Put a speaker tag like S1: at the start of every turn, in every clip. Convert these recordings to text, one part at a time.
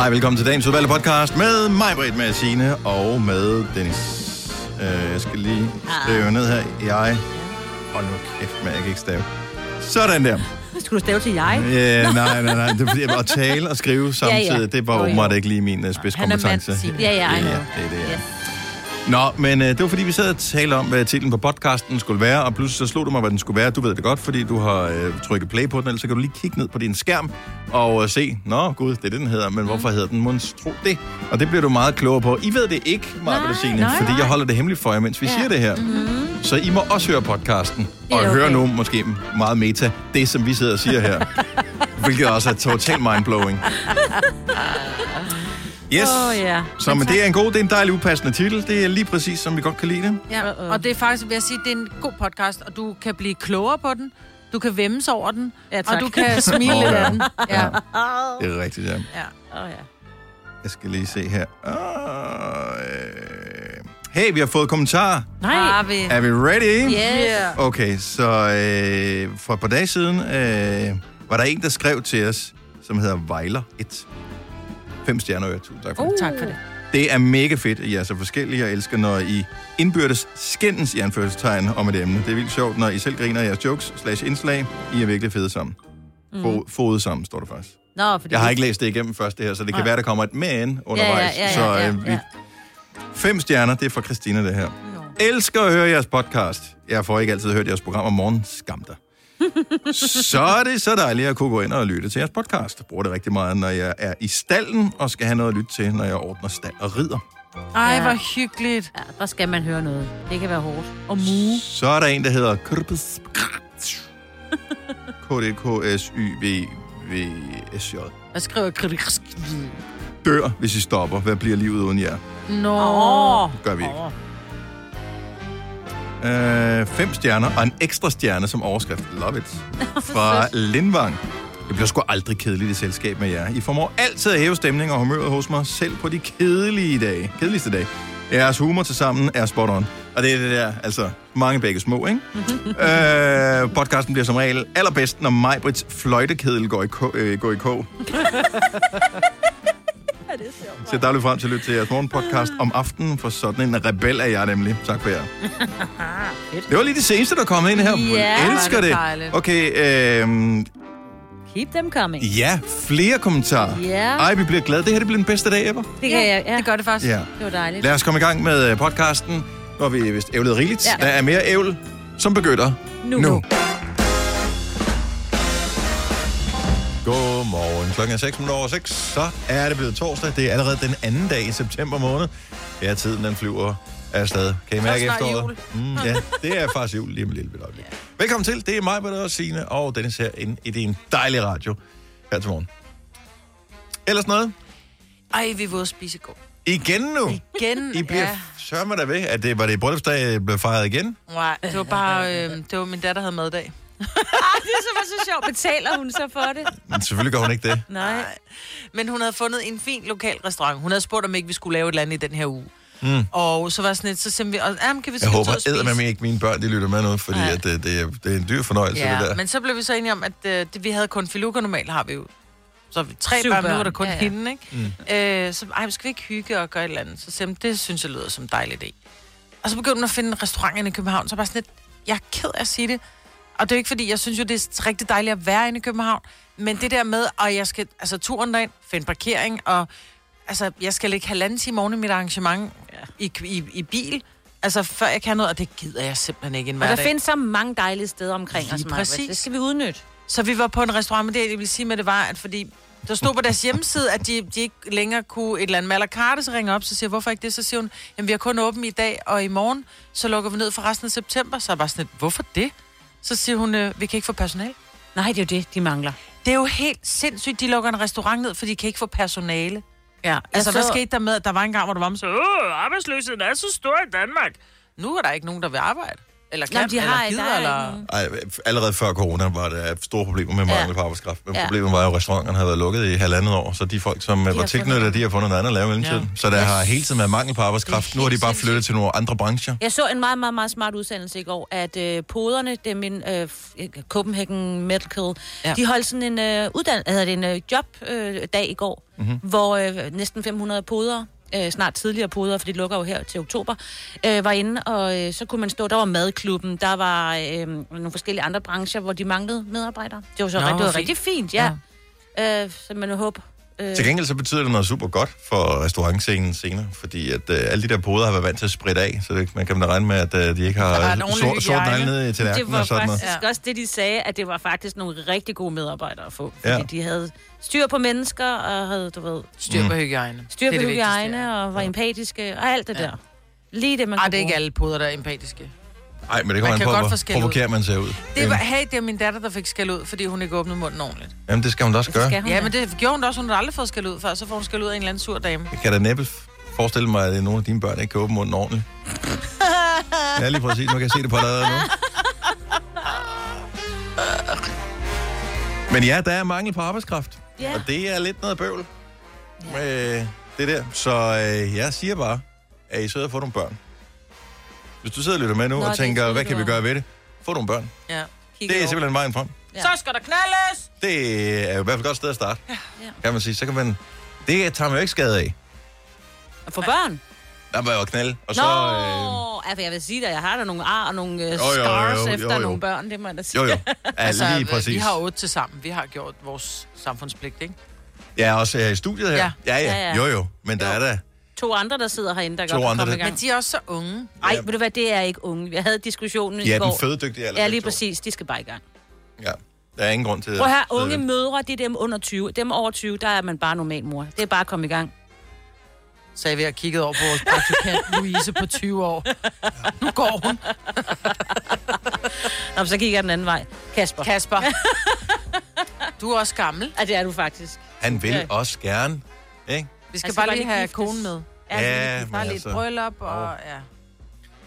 S1: Hej, velkommen til dagens udvalgte podcast med mig, Britt, med Signe og med Dennis. Uh, jeg skal lige skrive ned her. Jeg... Hold nu kæft, men jeg kan ikke stave. Sådan der.
S2: Skulle du stave til jeg?
S1: Ja, nej, nej, nej. Det er fordi, at tale og skrive samtidig,
S2: Ja, ja.
S1: det var åbenbart ikke lige min uh, spidskompetence.
S2: Han er mand. Ja, ja, know.
S1: det er det, ja.
S2: Yes.
S1: Nå, men øh, det var fordi, vi sad og talte om, hvad titlen på podcasten skulle være, og pludselig så slog du mig, hvad den skulle være. Du ved det godt, fordi du har øh, trykket play på den, ellers så kan du lige kigge ned på din skærm og øh, se, nå gud, det er det, den hedder, men hvorfor hedder den monstro det? Og det bliver du meget klogere på. I ved det ikke,
S2: Nej,
S1: Signe, fordi jeg holder det hemmeligt for jer, mens vi
S2: Ja.
S1: siger det her. Mm-hmm. Så I må også høre podcasten,
S2: Det
S1: og
S2: er
S1: høre
S2: okay.
S1: nu måske meget meta, det som vi sidder og siger her. hvilket også er totalt mindblowing. Yes.
S2: Åh, ja.
S1: Så men det er en god, det er en dejlig upassende titel. Det er lige præcis, som vi godt kan lide det.
S3: Ja, og det er faktisk, vil jeg sige, det er en god podcast, og du kan blive klogere på den. Du kan vemmes over den,
S2: Ja,
S3: og
S2: tak.
S3: du kan smile lidt
S1: ja.
S3: af den. Ja.
S1: Det er rigtigt, ja.
S3: ja.
S2: Åh, ja.
S1: Jeg skal lige se her. Øh. Hey, vi har fået kommentarer.
S2: Nej.
S3: Har vi.
S1: Er vi ready?
S2: Yes.
S1: Okay, så øh, for et par dage siden øh, var der en, der skrev til os, som hedder Vejler 1. Fem stjerner, og tusind tak for det.
S3: Tak for det.
S1: Det er mega fedt, at I er så forskellige. Jeg elsker, når I indbyrdes skændes i anførselstegn om et emne. Det er vildt sjovt, når I selv griner af jeres jokes slash indslag. I er virkelig fede sammen. Mm. Fode sammen, står der faktisk.
S2: Nå, fordi
S1: Jeg har ikke læst det igennem først det her, så det kan
S2: Nej.
S1: være, der kommer et men undervejs.
S2: ja, ja,
S1: så
S2: ja,
S1: øh, vi...
S2: ja.
S1: Fem stjerner, det er fra Christina, det her. Elsker at høre jeres podcast. Jeg får ikke altid hørt jeres program om morgenen. Skam dig. Så er det så dejligt at kunne gå ind og lytte til jeres podcast. Jeg bruger det rigtig meget, når jeg er i stallen og skal have noget at lytte til, når jeg ordner stald og rider.
S3: Ej,
S2: Ja.
S3: hvor hyggeligt.
S2: Ja, der skal man høre noget. Det kan være hårdt. Og mu.
S1: Så er der en, der hedder Krpes- KDKSYVVSJ.
S3: Jeg skriver kritik.
S1: Dør, hvis I stopper. Hvad bliver livet uden jer?
S3: Nå.
S2: Åh.
S1: Gør vi ikke. Øh, fem stjerner og en ekstra stjerne som overskrift. Love it. Fra Lindvang. Det bliver sgu aldrig kedeligt i selskab med jer. I formår altid at hæve stemning og humøret hos mig, selv på de kedelige dage. Kedeligste dage. Jeres humor til sammen er spot on. Og det er det der, altså, mange begge små, ikke? øh, podcasten bliver som regel allerbedst, når Majbrits fløjtekedel går i, ko- øh, går i kog. Så jeg dagligt frem til at lytte til jeres morgenpodcast om aftenen, for sådan en rebel er jeg nemlig. Tak for jer. Det var lige det seneste, der kom ind her.
S2: Ja,
S1: jeg elsker
S3: var det
S1: det. Okay, øh,
S2: Keep them coming.
S1: ja, flere kommentarer.
S2: Ja.
S1: Ej, vi bliver glade. Det her det bliver den bedste dag ever.
S2: Det kan jeg, ja.
S3: Det gør det faktisk.
S1: Ja.
S2: Det var dejligt.
S1: Lad os komme i gang med podcasten. Har vi vist ævlet rigeligt.
S2: Ja.
S1: Der er mere ævl, som begynder
S2: Nu.
S1: nu. Godmorgen. Klokken er 6 minutter over 6. Så er det blevet torsdag. Det er allerede den anden dag i september måned. Ja, tiden den flyver afsted. Kan I mærke efteråret? Mm, ja, det er faktisk jul lige om bit øjeblik. Velkommen til. Det er mig, Britta og Signe, og Dennis her inde i din dejlige radio her til morgen. Ellers noget?
S3: Ej, vi var spise går.
S1: Igen nu?
S3: Igen,
S1: I bliver
S3: ja.
S1: mig da ved, at det var det bryllupsdag blev fejret igen.
S3: Nej, det var bare, øh, det var min datter, der havde maddag.
S2: Det er så, så sjovt. Betaler hun så for det?
S1: Men selvfølgelig gør hun ikke det.
S2: Nej.
S3: Men hun havde fundet en fin lokal restaurant. Hun havde spurgt, om ikke vi skulle lave et eller andet i den her uge. Mm. Og så var sådan lidt, så simpelthen, vi, og, jamen, kan vi så
S1: Jeg håber eddermame ikke mine børn, de lytter med nu, fordi
S3: Nej.
S1: at det, det, er, det er en dyr fornøjelse, det
S3: Ja,
S1: der.
S3: men så blev vi så enige om, at øh, det, vi havde kun filukker, normalt har vi jo. Så vi tre
S2: Syv
S3: børn, nu er der kun
S2: Ja,
S3: ja, hende, ikke? Mm. Øh, så ej, skal vi ikke hygge og gøre et eller andet? Så simpelthen, det synes jeg lyder som en dejlig idé. Og så begyndte hun at finde en restaurant inde i København, så var jeg sådan lidt, jeg er ked af at sige det. Og det er ikke fordi, jeg synes jo, det er rigtig dejligt at være inde i København. Men det der med, at jeg skal, altså turen derind, finde parkering, og altså, jeg skal lægge halvanden time oven i mit arrangement ja. i, i, i bil. Altså, før jeg kan noget, og det gider jeg simpelthen ikke en
S2: Og
S3: hverdag.
S2: der findes så mange dejlige steder omkring
S3: Lige
S2: os, Maja.
S3: præcis.
S2: Det skal vi udnytte.
S3: Så vi var på en restaurant, men det jeg vil sige med det var, at fordi der stod på deres hjemmeside, at de, de ikke længere kunne et eller andet med à la carte, så ringer op, så siger hvorfor ikke det? Så siger hun, jamen vi har kun åbent i dag, og i morgen, så lukker vi ned for resten af september. Så er jeg bare sådan lidt, hvorfor det? Så siger hun, øh, vi kan ikke få personale.
S2: Nej, det er jo det, de mangler.
S3: Det er jo helt sindssygt, de lukker en restaurant ned, for de kan ikke få personale.
S2: Ja,
S3: Altså, hvad skete der med, at der var en gang, hvor der var så, åh, arbejdsløsheden er så stor i Danmark. Nu er der ikke nogen, der vil arbejde. Eller
S2: Nå,
S3: kan,
S2: de har,
S3: eller
S2: der
S3: gider,
S2: er
S3: eller...
S1: Ej, allerede før corona var der store problemer med mangel på arbejdskraft. Men
S2: Ja.
S1: problemet var jo, at restauranterne havde været lukket i halvandet år, så de folk, som har var
S2: fundet
S1: tilknyttet, de har fundet noget andet at lave i mellemtiden.
S3: Ja.
S1: Så der har hele tiden været mangel på arbejdskraft.
S2: Er
S1: Nu har de bare flyttet til nogle andre brancher.
S2: Jeg så en meget, meget, meget smart udsendelse i går, at øh, poderne, det er min øh, f- Copenhagen Medical,
S3: Ja.
S2: de holdt sådan en, øh, uddan- altså, det er en øh, jobdag øh, dag i går,
S1: Mhm.
S2: mm-hmm. hvor øh, næsten 500 podere, øh, snart tidligere podere, for de lukker jo her til oktober, øh, var inde, og øh, så kunne man stå, der var madklubben, der var øh, nogle forskellige andre brancher, hvor de manglede medarbejdere. Det var så
S3: Nå,
S2: Nå, det var
S3: fint.
S2: rigtig fint, ja. ja. Øh, så man håber. Øh,
S1: Til gengæld så betyder det noget super godt for restaurantscenen senere, fordi at øh, alle de der poder har været vant til at spritte af, så det, man kan da regne med, at øh, de ikke har sort, sort negle ned i
S2: Det
S1: tallerkenen
S2: var
S1: og sådan noget.
S2: faktisk ja. også det, de sagde, at det var faktisk nogle rigtig gode medarbejdere at få. Fordi
S1: Ja.
S2: ja. de havde styr på mennesker, og havde, du ved,
S3: Styr på hygiejne.
S2: styr
S3: Det
S2: på
S3: det
S2: hygiejne,
S3: ja.
S2: og var empatiske, og alt det
S3: Ja.
S2: der. Lige det, man
S3: Ej,
S2: kunne
S3: det er ikke alle poder, der er empatiske.
S1: Nej, men det
S3: Man
S1: kommer an
S3: kan
S1: på,
S3: godt få
S1: hvor provokeret man ser ud.
S3: Det var, hey, det er min datter, der fik skæld ud, fordi hun ikke åbnede munden ordentligt.
S1: Jamen, det skal hun da også gøre.
S2: hun
S3: Ja, men det gjorde hun da også. Hun har aldrig fået skæld ud før, så får hun skæld ud af en eller anden sur dame.
S1: Jeg kan da næppe forestille mig, at nogle af dine børn ikke kan åbne munden ordentligt. ja, lige præcis. Nu kan jeg se det på dig nu. Men ja, der er mangel på arbejdskraft.
S2: Ja.
S1: Og det er lidt noget bøvl med det der. Så øh, jeg siger bare, at I sidder og får nogle børn. Hvis du sidder og lytter med nu
S2: Nå,
S1: og tænker, hvad kan vi gøre ved det? Få nogle børn.
S3: Ja.
S1: Det er simpelthen vejen frem.
S2: Ja.
S3: Så skal der knaldes!
S1: Det er jo i hvert fald et godt sted at starte,
S2: Ja.
S1: kan man sige. Så kan man... Det tager man jo ikke skade af.
S2: Og for børn?
S1: Der var jo knald, og
S2: Nå,
S1: så... Øh,
S2: altså, jeg vil sige at jeg har da nogle ar og nogle uh,
S1: jo,
S2: scars
S1: jo, jo,
S2: efter
S1: jo.
S2: nogle børn, det må jeg da sige.
S1: jo, jo. Ja, altså, lige præcis.
S3: vi har otte til sammen. Vi har gjort vores samfundspligt, ikke?
S1: Ja, også her i studiet her.
S3: Ja.
S1: ja, ja.
S2: Ja, ja.
S1: Jo, jo. Men der
S2: Jo.
S1: er der...
S2: To andre, der sidder herinde, der
S1: To
S2: godt kan
S1: andre,
S2: komme i
S1: der-
S2: gang.
S3: Men de er også så unge.
S2: Ej,
S1: Ja.
S2: ved du hvad, det er ikke unge. Jeg havde diskussionen
S1: De
S2: i
S1: er
S2: går.
S1: den fødedygtige alder.
S2: Ja, lige præcis. De skal bare i gang.
S1: Ja. Der er ingen grund til
S2: Prøv her, unge mødre, det er dem under 20. Dem over 20, der er man bare normal mor. Det er bare at komme i gang.
S3: sagde vi og kiggede over på vores praktikant Louise på 20 år. Nu går hun.
S2: Nå, så kigger jeg den anden vej. Kasper.
S3: Kasper. Du er også gammel.
S2: Ja, det er du faktisk.
S1: Han vil
S2: Ja.
S1: også gerne, ikke?
S3: Vi skal
S2: Han
S3: bare lige have konen med.
S1: Ja,
S2: Ja,
S1: men
S3: Der er lidt
S1: altså-
S3: bryllup, og ja.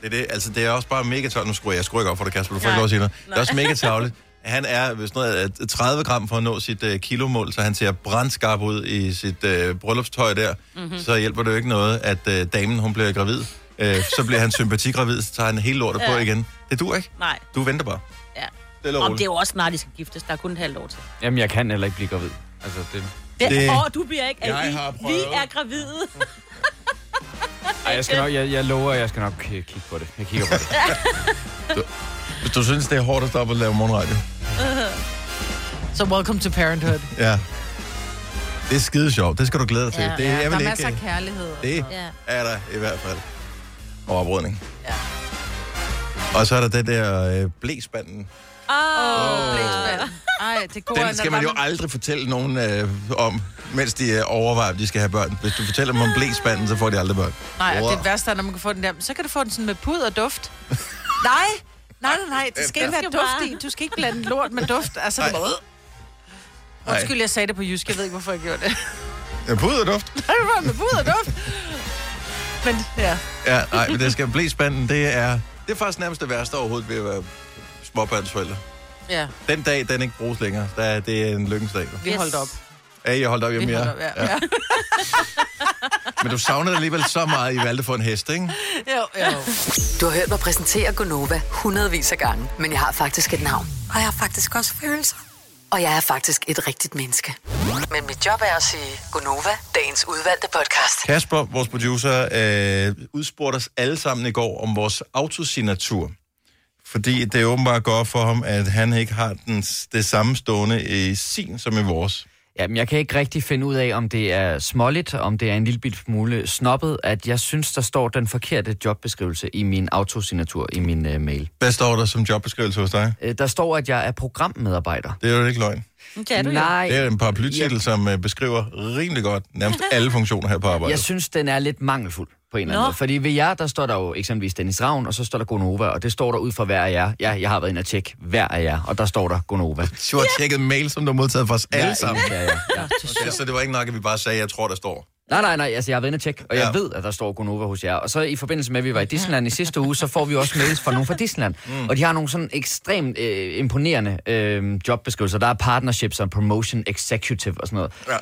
S1: Det er det. Altså, det er også bare mega tavligt. Nu skruer jeg, jeg skruer ikke op for dig, Kasper. Du får
S2: Nej.
S1: ikke lov at sige noget. Det er også mega tavligt. Han er hvis noget, øh, 30 gram for at nå sit uh, kilomål, så han ser brandskarp ud i sit uh, bryllupstøj der.
S2: Mhm.
S1: Mm-hmm. Så hjælper det jo ikke noget, at uh, damen hun bliver gravid. Uh, så bliver han sympatigravid, så tager han hele lortet ja. på igen. Det du ikke.
S2: Nej,
S1: Du venter bare.
S2: ja.
S1: Det er
S2: Om det er jo også snart, de skal giftes. Der er kun et halvt år til.
S4: Jamen, jeg kan heller ikke blive gravid. Altså, det...
S2: Det,
S1: Det-.
S2: Åh, du bliver ikke.
S1: Jeg
S2: I,
S1: har
S2: vi
S1: prøvet.
S2: er gravide.
S4: Ej, jeg, skal nok, jeg, jeg lover, at jeg skal nok k- kigge på det. Jeg kigger på det.
S1: Hvis du synes, det er hårdt at stoppe at lave morgenradio.
S3: Så welcome to parenthood.
S1: Ja. Det er skide sjovt. Det skal du glæde dig til.
S2: Ja,
S1: det,
S3: Ja,
S1: jeg
S3: der
S1: vil
S3: er
S1: ikke,
S3: masser af kærlighed. og
S1: Det
S3: sådan
S1: er der i hvert fald. Og oprydning.
S3: Ja.
S1: Og så er der det der øh, blæspanden.
S2: Åh,
S3: Åh, blæsmand. Ej, det går
S1: Den skal man jo aldrig fortælle nogen øh, om, mens de øh, overvejer, om de skal have børn. Hvis du fortæller dem om blæspanden, så får de aldrig børn.
S3: Nej, og
S1: Wow.
S3: det værste er, når man kan få den der, så kan du få den sådan med pud og duft. nej, nej, nej, nej, det skal ikke være duft i. Du skal ikke blande lort med duft. Altså, det
S1: Nej.
S3: var... Undskyld, jeg sagde det på jysk. Jeg ved ikke, hvorfor jeg gjorde det.
S1: Ja, pud og duft.
S3: det var med pud og duft. Men ja,
S1: Ja, nej, men det skal blæspanden, det er, det er faktisk nærmest det værste overhovedet ved at være småbørnsforældre.
S3: ja,
S1: Den dag, den ikke bruges længere. Der, er- det er en lykkens dag.
S3: vi
S2: Yes.
S3: holdt op.
S1: Ja, jeg holdt op hjemme
S3: Vi holdt op, ja. ja.
S1: Men du savner det alligevel så meget, at I valgte for en hest, ikke?
S3: Jo, jo.
S5: Du har hørt mig præsentere Gonova hundredvis af gange, men jeg har faktisk et navn. Og jeg har faktisk også følelser. Og jeg er faktisk et rigtigt menneske. Men mit job er at sige Gonova, dagens udvalgte podcast.
S1: Kasper, vores producer, øh, udspurgte os alle sammen i går om vores autosignatur. Fordi det er åbenbart godt for ham, at han ikke har den, det samme stående i sin som i vores.
S4: Jamen, jeg kan ikke rigtig finde ud af, om det er småligt, om det er en lille bit smule snobbet, at jeg synes, der står den forkerte jobbeskrivelse i min autosignatur i min uh, mail.
S1: Hvad står der som jobbeskrivelse hos dig?
S4: Uh, der står, at jeg er programmedarbejder.
S1: Det er jo ikke løgn.
S2: Det er du.
S4: Nej,
S1: Det er en paraplytitel, som øh, beskriver rimelig godt nærmest alle funktioner her på arbejdet.
S4: jeg synes, den er lidt mangelfuld på en eller anden
S2: Nå.
S4: måde. Fordi ved jer, der står der jo eksempelvis Dennis Ravn, og så står der Gonova, og det står der ud fra hver af jer. Ja, jeg har været inde og tjekke hver af jer, og der står der Gonova.
S1: Du har tjekket mail, som du har modtaget fra os alle sammen.
S4: af jer. Ja.
S1: Okay, så det var ikke nok, at vi bare sagde, at jeg tror, der står.
S4: Nej, nej, nej, altså jeg har været inde og tjekke, og jeg
S1: Ja.
S4: ved, at der står Gonova hos jer. Og så i forbindelse med, at vi var i Disneyland i sidste uge, så får vi også mails fra nogen fra Disneyland. Mm. Og de har nogle sådan ekstremt øh, imponerende øh, jobbeskrivelser. Der er partnerships og promotion executive og sådan noget.
S1: Ja.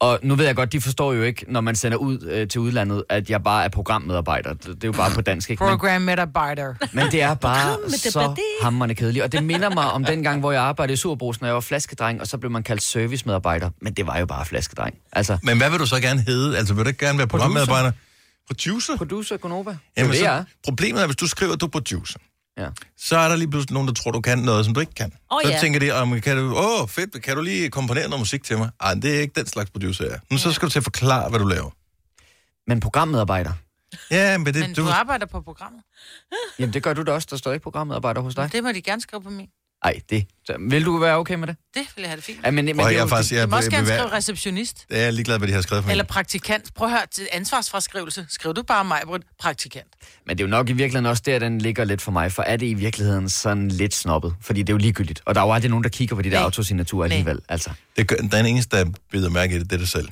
S4: Og nu ved jeg godt, de forstår jo ikke, når man sender ud øh, til udlandet, at jeg bare er programmedarbejder. Det, det er jo bare på dansk, ikke? Men,
S3: Program medarbejder.
S4: men det er bare så hammerende kedeligt. Og det minder mig om den gang, hvor jeg arbejdede i Superbrus, når jeg var flaskedreng, og så blev man kaldt servicemedarbejder. Men det var jo bare flaskedreng. Altså,
S1: Men hvad vil du så gerne hedde? Altså, vil du ikke gerne være programmedarbejder? Producer?
S4: producer Gonova.
S1: Jamen,
S4: det er
S1: problemet er, hvis du skriver, at du er producer,
S4: Ja.
S1: så er der lige pludselig nogen, der tror, du kan noget, som du ikke kan.
S2: Åh,
S1: så
S2: ja.
S1: tænker de, om kan du, åh, fedt, kan du lige komponere noget musik til mig? Ej, det er ikke den slags producer, jeg er. Nu så skal du til at forklare, hvad du laver.
S4: Men programmedarbejder.
S1: Ja, men det,
S3: Men
S1: du,
S3: du arbejder på programmet.
S4: Jamen, det gør du da også. Der står ikke programmedarbejder hos dig.
S3: Det må de gerne skrive på min.
S4: Nej, det. Så, vil du være okay med det?
S3: Det vil jeg have det fint.
S4: Ja, men, men
S1: og
S4: det er
S1: jeg er faktisk, jeg,
S3: Du må også
S1: jeg,
S3: gerne
S1: jeg,
S3: skrive
S1: jeg,
S3: receptionist.
S1: jeg er ligeglad, hvad de har skrevet for mig.
S3: Eller praktikant. Prøv at høre, til ansvarsfraskrivelse. Skriv du bare mig, praktikant.
S4: men det er jo nok i virkeligheden også der, den ligger lidt for mig. For er det i virkeligheden sådan lidt snobbet? Fordi det er jo ligegyldigt. Og der er jo aldrig nogen, der kigger på de der
S3: Nej.
S4: autosignaturer
S3: Nej.
S4: alligevel. Altså.
S1: Det gør, den eneste, der bider mærke i det, det er det selv.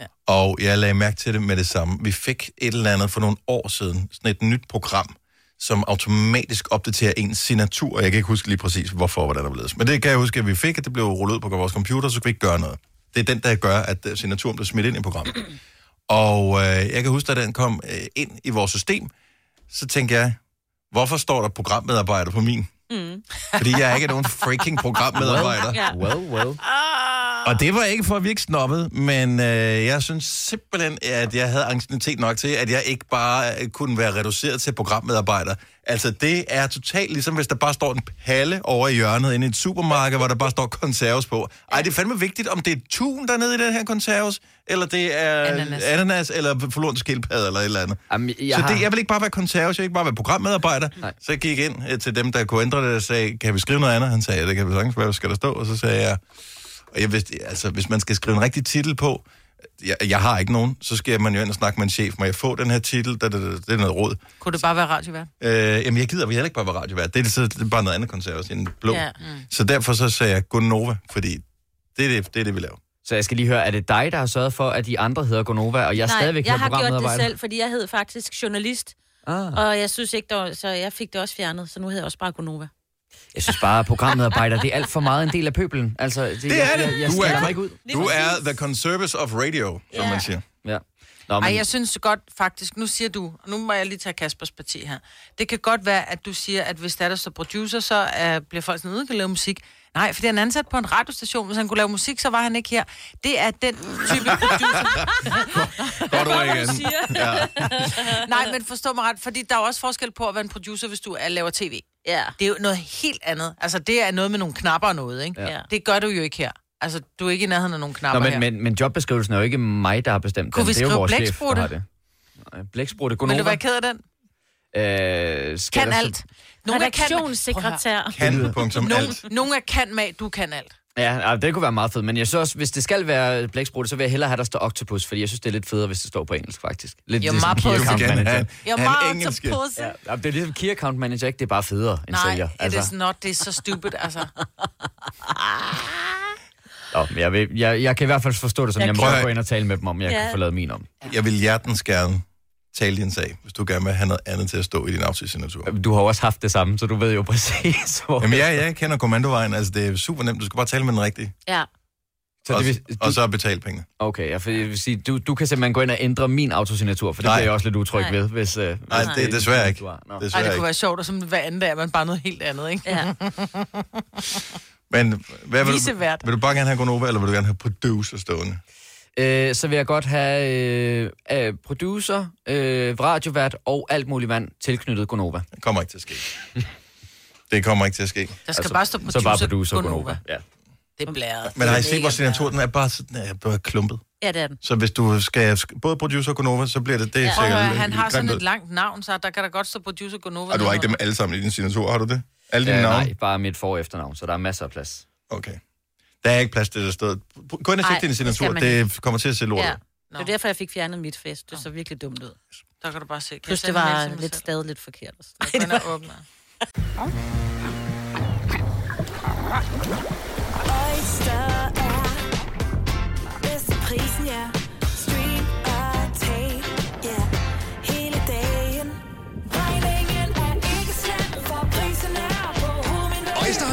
S3: Ja.
S1: Og jeg lagde mærke til det med det samme. Vi fik et eller andet for nogle år siden, sådan et nyt program, som automatisk opdaterer ens signatur. Og jeg kan ikke huske lige præcis, hvorfor, hvordan der blev Men det kan jeg huske, at vi fik, at det blev rullet ud på vores computer, så kunne vi ikke gøre noget. Det er den, der gør, at øh, signaturen bliver smidt ind i programmet. Og øh, jeg kan huske, at den kom øh, ind i vores system, så tænkte jeg, hvorfor står der programmedarbejder på min? Mm. Fordi jeg er ikke nogen freaking programmedarbejder.
S2: Ja.
S4: Well, well.
S1: Og det var ikke for at virke snobbet, men øh, jeg synes simpelthen, at jeg havde angstinitet nok til, at jeg ikke bare øh, kunne være reduceret til programmedarbejder. Altså, det er totalt ligesom, hvis der bare står en palle over i hjørnet inde i et supermarked, hvor der bare står konserves på. Ej, det er fandme vigtigt, om det er tun, der er nede i den her konserves, eller det er
S3: Ananas.
S1: ananas eller forlorens skildpadde, eller et eller andet.
S4: Jamen, jeg
S1: Så
S4: har...
S1: det, jeg vil ikke bare være konserves, jeg vil ikke bare være programmedarbejder.
S4: Nej.
S1: Så jeg gik ind øh, til dem, der kunne ændre det, og sagde, kan vi skrive noget andet? Han sagde, ja, det kan vi sagtens, hvad skal der stå? Og så sagde jeg, og jeg vidste, altså, hvis man skal skrive en rigtig titel på, jeg, jeg har ikke nogen, så skal man jo ind og snakke med en chef. Må jeg få den her titel? Det, det, det, det er noget råd.
S3: Kunne det bare være radiovært?
S1: Øh, jamen, jeg gider vi heller ikke bare være radiovært. Det er, så, det er bare noget andet konservativt end blå.
S3: Ja.
S1: Mm. Så derfor så sagde jeg Gonova, fordi det er det, det, er det vi laver.
S4: Så jeg skal lige høre, er det dig, der har sørget for, at de andre hedder Gonova, og jeg
S2: Nej,
S4: stadigvæk
S2: jeg har gjort det selv, fordi jeg hed faktisk journalist.
S4: Ah.
S2: Og jeg synes ikke, der var, så jeg fik det også fjernet, så nu hedder jeg også bare Gonova.
S4: Jeg synes bare, at programmedarbejder, det er alt for meget en del af pøbelen. Altså, det,
S1: Det er
S4: jeg,
S1: det.
S4: Jeg, jeg
S1: Du er-
S4: ikke ud.
S1: Du er the conservice of radio, som
S2: Ja.
S1: man siger.
S4: Ja. Nå, men,
S3: Ej, jeg synes godt faktisk, nu siger du, og nu må jeg lige tage Kaspers parti her. Det kan godt være, at du siger, at hvis der er der står producer, så uh, bliver folk sådan, "Øh, kan lave musik. Nej, fordi han er ansat på en radiostation. Hvis han kunne lave musik, så var han ikke her. Det er den type producer.
S1: Godt ord igen. Ja.
S3: Nej, men forstå mig ret, fordi der er også forskel på at være en producer, hvis du er, laver tv.
S2: Ja.
S3: Det er jo noget helt andet. Altså, det er noget med nogle knapper og noget, ikke?
S2: Ja.
S3: Det gør du jo ikke her. Altså, du er ikke i nærheden af nogle
S4: Nå,
S3: knapper
S4: men,
S3: her.
S4: men, men jobbeskrivelsen er jo ikke mig, der har bestemt
S3: Kunne
S4: den.
S3: vi
S4: det er jo vores chef, der har det. Nej, Blæksprutte,
S3: Vil
S4: Gonova.
S3: du være ked af den?
S4: Øh, skal
S3: Kan alt. Nogle er kan,
S2: Redaktionssekretær.
S1: Kan, punktum,
S3: Nogle,
S1: alt.
S3: nogle er kan mag, du kan alt.
S4: Ja, det kunne være meget fedt, men jeg synes også, hvis det skal være blæksprutte, så vil jeg hellere have, der står octopus, fordi jeg synes, det er lidt federe, hvis det står på engelsk, faktisk. Lidt
S3: You're
S4: ligesom
S3: my
S4: key account manager.
S3: You're
S1: engelske.
S3: til pussy.
S4: Ja, det er ligesom key account manager, ikke? Det er bare federe end
S3: Nej,
S4: sælger.
S3: it is not. Det er så stupid, altså.
S4: Nå, men jeg, vil, jeg, jeg kan i hvert fald forstå det, som
S2: Jeg
S4: jeg, må
S1: Prøv
S4: gå ind og tale med dem om, jeg
S2: Ja.
S4: kan få lavet min om.
S1: Jeg vil hjertens gerne tale din sag, hvis du gerne vil have noget andet til at stå i din autosignatur.
S4: Du har også haft det samme, så du ved jo præcis, hvor...
S1: Jamen, jeg, jeg kender kommandovejen. Altså, det er super nemt. Du skal bare tale med den rigtige.
S2: Ja.
S4: så
S1: og,
S4: det vil,
S1: og
S4: du,
S1: så betale pengene.
S4: okay, ja, for jeg vil sige, du, du kan simpelthen gå ind og ændre min autosignatur, for det
S1: Nej.
S4: bliver jeg også lidt utryg
S2: Nej.
S4: ved, hvis... Uh,
S1: Nej, det er desværre ikke.
S3: Ej,
S1: Desværre
S3: det kunne
S1: ikke.
S3: være sjovt, og som hver anden dag er man bare noget helt andet, ikke?
S2: ja.
S1: Men hvad vil du, vil du bare gerne have Gonova, eller vil du gerne have producer stående?
S4: Øh, så vil jeg godt have øh, øh, producer, øh, radiovært og alt muligt vand tilknyttet Gonova.
S1: Det kommer ikke til at ske. Det kommer ikke til at ske.
S3: Der skal
S4: Altså,
S3: bare stå producer,
S4: Så bare producer
S3: Gonova.
S4: Gonova. Ja.
S3: Det er blæret.
S1: Men har I
S3: Det er
S1: set, hvor signatur
S3: blæret.
S1: den er bare sådan, er bare klumpet.
S2: ja, det er den.
S1: Så hvis du skal både producer og Gonova, så bliver det det. Ja. Sikkert
S3: høre, han har sådan et langt navn, så der kan der godt stå producer Gonova.
S1: Og du har ikke dem alle sammen i din signatur, har du det? Alle dine
S4: Øh,
S1: navne?
S4: nej, bare mit for- og efternavn, så der er masser af plads.
S1: Okay. Der er ikke plads til det sted. Gå ind og tjek din signatur. Det kommer til at se lort
S2: Ja.
S1: ud.
S2: Det er derfor, jeg fik fjernet mit fest. Det så virkelig dumt ud.
S3: Der kan du bare se. Kan
S2: Plus, det var lidt
S3: selv?
S2: stadig lidt forkert.
S3: Ind og åbner.
S6: Oyster er bedst til prisen, ja.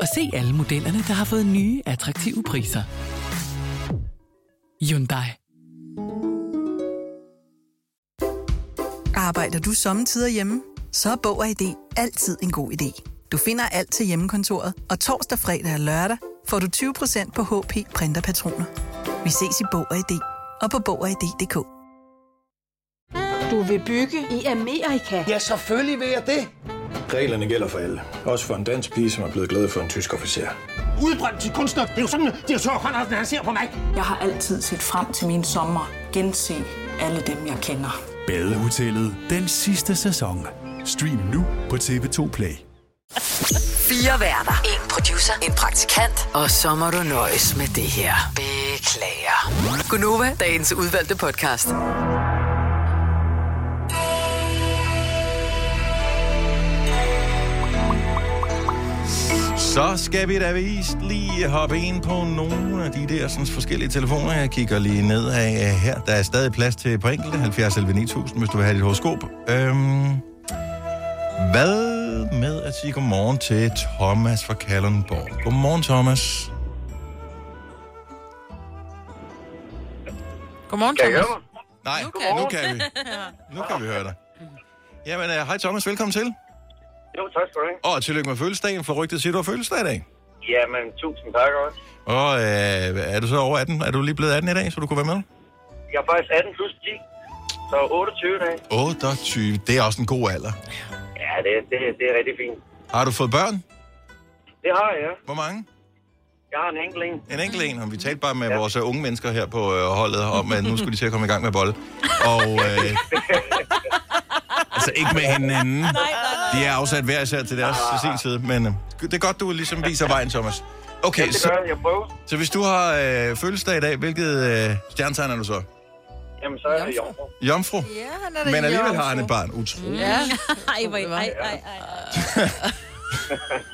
S7: og se alle modellerne, der har fået nye, attraktive priser. Hyundai.
S8: Arbejder du sommetider hjemme? Så er Bog og ID altid en god idé. Du finder alt til hjemmekontoret, og torsdag, fredag og lørdag får du 20% på HP printerpatroner. Vi ses i Bog og ID og på Bog og ID.dk.
S9: Du vil bygge i Amerika?
S10: Ja, selvfølgelig vil jeg det. Reglerne gælder for alle. Også for en dansk pige, som er blevet glad for en tysk officer.
S11: Udbrændt til kunstner. Det er jo sådan, har tørt, han ser på mig.
S9: Jeg har altid set frem til min sommer. Gense alle dem, jeg kender.
S12: Badehotellet den sidste sæson. Stream nu på TV2 Play.
S5: Fire værter. En producer. En praktikant. Og så må du nøjes med det her. Beklager. Gunova, dagens udvalgte podcast.
S1: Så skal vi da vist lige hoppe ind på nogle af de der sådan, forskellige telefoner. Jeg kigger lige ned af her. Der er stadig plads til på enkelte, 70 11 9000, hvis du vil have dit horoskop. Øhm, hvad med at sige godmorgen til Thomas fra Kalundborg? Godmorgen, Thomas.
S3: Godmorgen,
S13: Kan
S3: Thomas.
S1: Nej, nu kan, nu kan vi. Nu kan vi høre dig. Jamen, uh, hej Thomas, velkommen til.
S13: Jo, tak skal du have.
S1: Og tillykke med fødselsdagen, for rygtet siger, du har fødselsdag i dag.
S13: Jamen, tusind tak også.
S1: Og øh, er du så over 18? Er du lige blevet 18 i dag, så du kunne være med?
S13: Jeg er faktisk 18 plus 10, så 28 dage.
S1: 28, det er også en god alder.
S13: Ja, det, det, det er rigtig fint.
S1: Har du fået børn?
S13: Det har jeg, ja.
S1: Hvor mange?
S13: Jeg har en enkelt en.
S1: En enkelt en, og vi talte bare med ja. vores øh, unge mennesker her på øh, holdet om, at nu skulle de til at komme i gang med bold. Og øh, altså ikke med hinanden. De er afsat hver især til deres til sin side, men øh, det er godt, du ligesom viser vejen, Thomas. Okay,
S13: det
S1: så,
S13: gør jeg. Jeg prøver.
S1: så hvis du har øh, fødselsdag i dag, hvilket øh, stjernetegn er du så?
S13: Jamen, så er det jomfru.
S1: Jomfru?
S3: Ja, han er da
S1: Men alligevel
S3: jomfru.
S1: har han et barn. Utroligt.
S3: Ja.
S2: Ej, hvor, ej, ej, ej.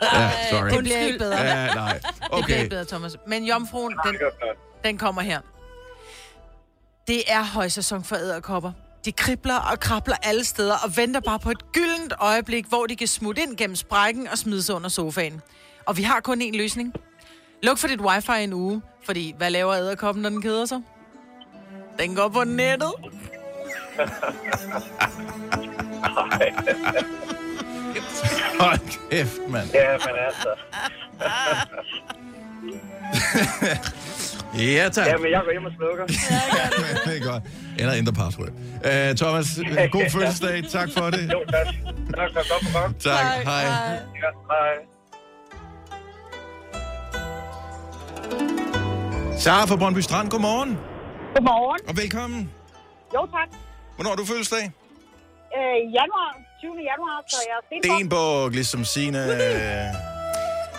S1: Ja, sorry.
S3: Det bliver ikke bedre.
S1: Ja, nej.
S3: Det bliver
S1: Okay.
S3: ikke bedre, Thomas. Men jomfruen, den,
S13: Det
S3: den kommer her. Det er højsæson for æderkopper. De kribler og krabler alle steder og venter bare på et gyldent øjeblik, hvor de kan smutte ind gennem sprækken og smide sig under sofaen. Og vi har kun én løsning. Luk for dit wifi en uge, fordi hvad laver æderkoppen, når den keder sig? Den går på nettet.
S1: Hold kæft, mand.
S13: Ja, men altså.
S1: Ja, tak.
S13: Jamen, jeg går hjem og slukker.
S1: det er godt. Eller ændre password. Uh, Thomas, god fødselsdag. Tak for det.
S13: Jo, tak. Tak for godt program.
S1: Tak. Hej.
S13: Ja, hej.
S1: Sara fra Brøndby Strand, godmorgen.
S14: Godmorgen.
S1: Og velkommen.
S14: Jo, tak.
S1: Hvornår har du fødselsdag?
S14: Øh, januar, 20. januar, så jeg er stenbuk.
S1: Stenbuk, ligesom Signe.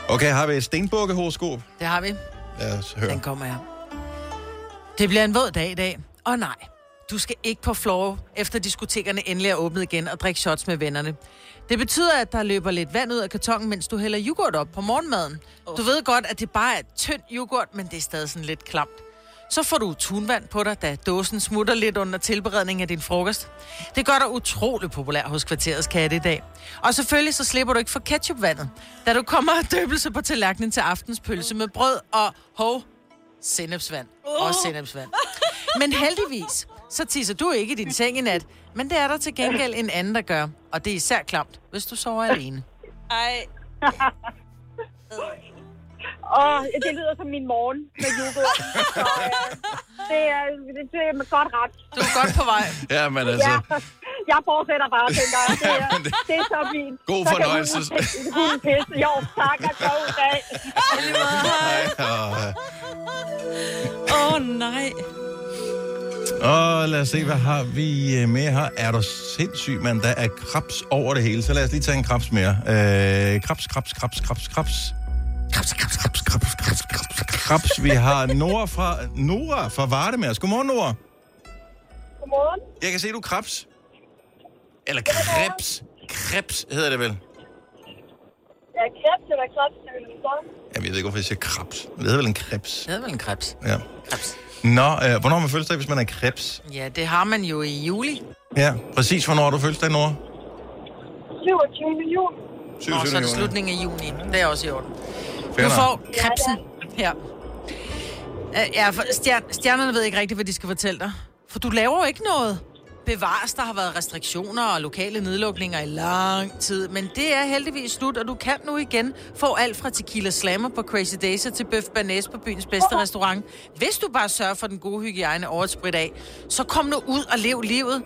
S1: Okay, har vi et stenbukke-horoskop?
S3: Det har vi.
S1: Lad os høre.
S3: Den kommer her. Det bliver en våd dag i dag. Og nej, du skal ikke på floor, efter diskotekerne endelig er åbnet igen og drikke shots med vennerne. Det betyder, at der løber lidt vand ud af kartongen, mens du hælder yoghurt op på morgenmaden. Du ved godt, at det bare er tynd yoghurt, men det er stadig sådan lidt klamt. Så får du tunvand på dig, da dåsen smutter lidt under tilberedning af din frokost. Det gør dig utrolig populær hos kvarterets katte i dag. Og selvfølgelig så slipper du ikke for ketchupvandet, da du kommer af døbelse på tallerkenen til aftens pølse med brød og hov, sennepsvand. Og sennepsvand. Men heldigvis, så tisser du ikke i din seng i nat, men det er der til gengæld en anden, der gør. Og det er især klamt, hvis du sover alene.
S2: Ej.
S14: Og det lyder som min morgen med yoghurt. Så, øh, det, er, det er med godt ret.
S3: Du er godt på vej.
S1: Ja, men altså...
S14: Ja, jeg fortsætter bare, tænker jeg. Det er, det er så fint.
S1: God
S14: Så kan
S1: fornøjelse.
S14: hunden- Hunden pisse. Jo, tak. Og god dag.
S2: Åh, oh, nej.
S1: Og lad os se, hvad har vi øh, med her? Er du sindssyg, mand? Der er krabs over det hele. Så lad os lige tage en krabs mere. Øh, krabs, krabs, krabs, krabs, krabs. Krabs, krabs, krabs, krabs, krabs, krabs, krabs. Vi har Nora fra, Nora fra Vardemærs. Godmorgen, Nora.
S14: Godmorgen.
S1: Jeg kan se, du er krabs. Eller krebs. Krebs hedder det vel.
S14: Ja, krebs eller krebs, det vil så.
S1: Jeg ved ikke, hvorfor jeg siger krebs. Det hedder vel en krebs.
S3: Det er vel en krebs.
S1: Ja.
S3: Krebs.
S1: Nå, øh, hvornår har man fødselsdag, hvis man er krebs?
S3: Ja, det har man jo i juli.
S1: Ja, præcis. Hvornår har du fødselsdag, Nora?
S14: 27. juni.
S1: 27.
S3: Og så er det
S1: juni.
S3: slutningen af juni. Det er også i orden. Du får krebsen her. Øh, Ja, for stjern, stjernerne ved ikke rigtigt, hvad de skal fortælle dig. For du laver jo ikke noget. Bevares, der har været restriktioner og lokale nedlukninger i lang tid, men det er heldigvis slut, og du kan nu igen få alt fra tequila slammer på Crazy Days til bøf banæs på byens bedste restaurant. Hvis du bare sørger for den gode hygiejne og et sprit af, så kom nu ud og lev livet.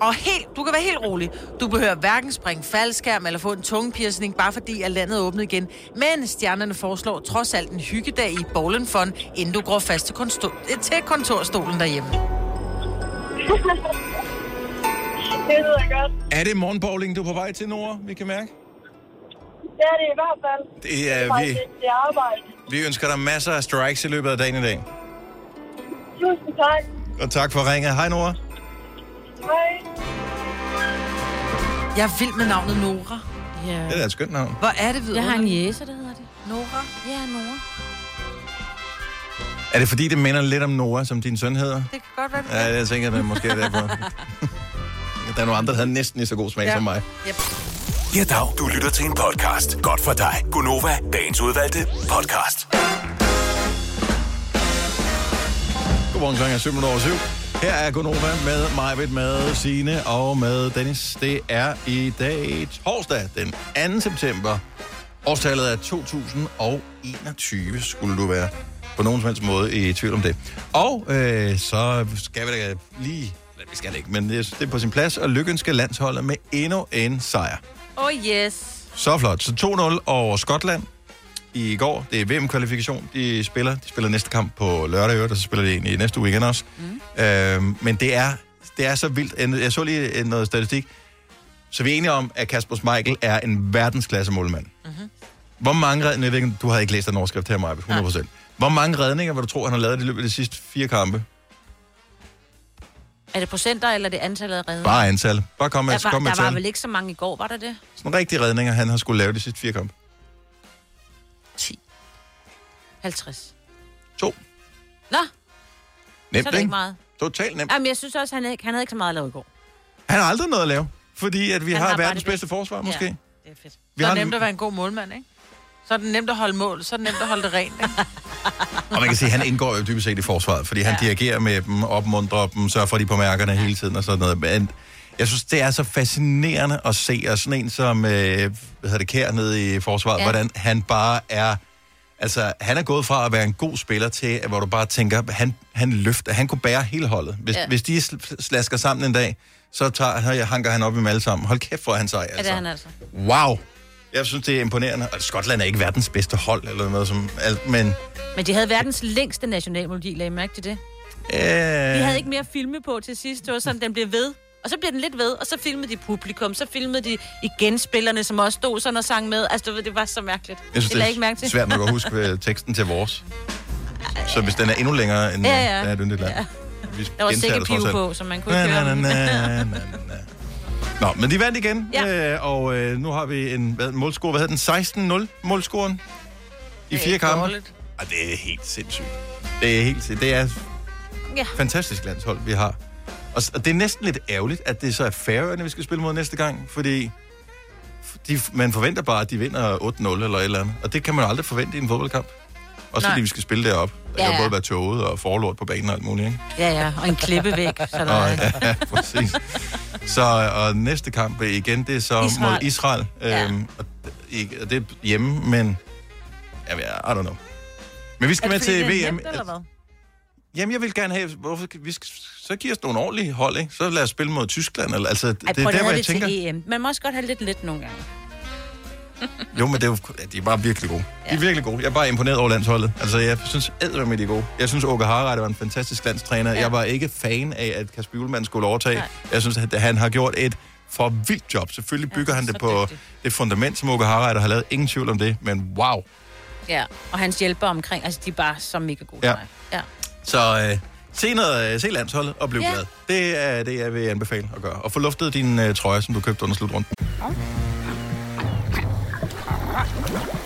S3: Og helt, du kan være helt rolig. Du behøver hverken springe faldskærm eller få en tungepiercing, bare fordi at landet er åbnet igen. Men stjernerne foreslår trods alt en hyggedag i Bowlen Fun, inden du går fast til, konsto- til kontorstolen derhjemme.
S14: Det lyder godt.
S1: Er det morgenbowling, du er på vej til, Nora? Vi kan mærke.
S14: Det er det i hvert fald.
S1: Det er
S14: Faktisk,
S1: vi.
S14: Det er arbejde.
S1: Vi ønsker dig masser af strikes i løbet af dagen i dag.
S14: Tusind tak.
S1: Og tak for ringet. Hej, Nora.
S14: Hej.
S3: Jeg er vild med navnet Nora.
S2: Ja.
S1: Det er da et skønt navn.
S3: Hvor er det videre?
S2: Jeg har en jæse, der hedder det.
S3: Nora?
S2: Ja, Nora.
S1: Er det fordi, det minder lidt om Nora, som din søn hedder?
S3: Det kan godt være, det
S1: Ja, jeg tænker, det er måske derfor. Der er nogle andre, der havde næsten lige så god smag ja. som mig.
S3: Yep.
S6: Ja, dag. Du lytter til en podcast. Godt for dig. Gunova, dagens udvalgte podcast.
S1: Godmorgen klokken er 7 over 7. Her er Gonova med Majbet, med Sine og med Dennis. Det er i dag torsdag den 2. september. Årstallet er 2021, skulle du være på nogen som helst måde i tvivl om det. Og øh, så skal vi da lige, eller vi skal det ikke, men det er- på sin plads at lykønske landsholdet med endnu en sejr.
S2: Oh yes.
S1: Så flot. Så 2-0 over Skotland i går. Det er VM-kvalifikation, de spiller. De spiller næste kamp på lørdag, og så spiller de egentlig i næste uge igen også. Mm. Øhm, men det er, det er så vildt. Jeg så lige noget statistik. Så vi er enige om, at Kasper Schmeichel er en verdensklasse målmand. Mm-hmm. Hvor mange redninger, ved du har ikke læst den overskrift her, Maja, 100%. Hvor mange redninger vil du tro, han har lavet i løbet af de sidste fire kampe?
S2: Er det procenter, eller er det antallet af redninger?
S1: Bare antal. Bare kom med,
S2: der var,
S1: kom med
S2: der var vel ikke så mange i går, var der det?
S1: Sådan rigtige redninger, han har skulle lave de sidste fire kampe.
S2: 50.
S1: To.
S2: Nå,
S1: Nemt,
S2: så er det ikke meget.
S1: Totalt nemt.
S2: Jamen, jeg synes også, han, ikke, han havde ikke så meget at lave i går.
S1: Han har aldrig noget at lave, fordi at vi
S2: Han
S1: har,
S2: har
S1: verdens
S2: det
S1: bedste forsvar, måske.
S3: Ja, det er fedt.
S1: Vi
S3: så er det
S1: en-
S3: nemt at være en god målmand, ikke? Så er det nemt at holde mål, så er det nemt at holde det rent, ikke?
S1: Og man kan sige, at han indgår jo dybest set i forsvaret, fordi han ja. dirigerer med dem, opmuntrer dem, sørger for, at de på mærkerne hele tiden og sådan noget. Men jeg synes, det er så fascinerende at se, og sådan en som, øh, hvad hedder det, Kær nede i forsvaret, ja.
S2: Ja.
S1: hvordan han bare er... Altså, han er gået fra at være en god spiller til, at hvor du bare tænker, han, han løfter, han kunne bære hele holdet. Hvis, ja.
S2: Ja.
S1: hvis de sl- slasker sammen en dag, så tager, hanker han op i dem alle sammen. Hold kæft, for han sej,
S2: Altså. Er
S1: altså.
S2: det han altså?
S1: Wow! Jeg synes, det er imponerende. Og Skotland er ikke verdens bedste hold, eller noget som... Alt, men...
S2: Men de havde verdens længste nationalmelodi, lagde I mærke til det?
S1: Øh,
S2: De havde ikke mere filme på til sidst. Det var sådan, den blev ved. Og så bliver den lidt ved, og så filmede de publikum. Så filmede de igen spillerne, som også stod sådan og sang med. Altså, du ved, det var så mærkeligt.
S1: Jeg synes,
S2: det
S1: det
S2: ikke mærke
S1: er
S2: til.
S1: svært nok at huske øh, teksten til vores. Så hvis den er endnu længere end
S2: Ja,
S1: ja,
S2: ja.
S1: ja. er Yndigt Land.
S2: Ja.
S1: Vi
S2: Der var sikkert pive på, så man kunne
S1: Na,
S2: ikke
S1: na, na,
S2: den.
S1: na, na, na. Nå, men de vandt igen,
S2: Ja.
S1: øh, og øh, nu har vi en hvad, målscore. Hvad hedder den? 16-0 målscoren i
S3: Det er
S1: fire kampe.
S3: dårligt.
S1: Det er helt sindssygt. Det er helt sind- Det er
S2: Ja.
S1: fantastisk landshold, vi har. Og, og det er næsten lidt ærgerligt, at det så er Færøerne, vi skal spille mod næste gang, fordi de, man forventer bare, at de vinder 8-0 eller et eller andet. Og det kan man aldrig forvente i en fodboldkamp. Også
S2: Nej.
S1: fordi vi skal spille derop. Der
S2: Ja,
S1: kan
S2: ja.
S1: både være toget og forlort på banen og alt muligt, ikke?
S2: Ja, ja, og en klippevæg. Så der
S1: Og, ja, præcis. Så og næste kamp øh, igen, det er så
S2: Israel.
S1: Mod Israel.
S2: Ja.
S1: Øhm, og det, er hjemme, men... Ja, I don't know. Men vi skal med
S2: det, fordi
S1: til VM.
S2: nemt, eller hvad?
S1: Jamen, jeg vil gerne have... Hvorfor, vi skal, så giver os nogle ordentlige hold, ikke? Så lad os spille mod Tyskland. Eller, altså,
S2: Ej,
S1: det
S2: prøv
S1: er der, hvor jeg
S2: det
S1: tænker...
S2: til EM. Man må også godt have lidt let nogle gange.
S1: Jo, men det er, jo, ja, de er bare virkelig gode. De er virkelig gode. Jeg er bare imponeret over landsholdet. Altså, jeg synes med de er gode. Jeg synes, Åke Harreide var en fantastisk landstræner. Ja. Jeg var ikke fan af, at Kasper Julemand skulle overtage.
S2: Nej.
S1: Jeg synes, at han har gjort et for vildt job. Selvfølgelig bygger ja, han det på
S2: dygtig.
S1: det fundament, som Åke Harreide har lavet. Ingen tvivl om det, men wow.
S2: Ja, og hans hjælper omkring, altså de er bare så mega gode
S1: Ja.
S2: Ja.
S1: Så øh, se, noget, øh, se landsholdet og bliv
S2: Ja.
S1: glad. Det er det, jeg vil anbefale at gøre. Og få luftet din øh, trøje, som du købte under slutrunden.
S15: Oyster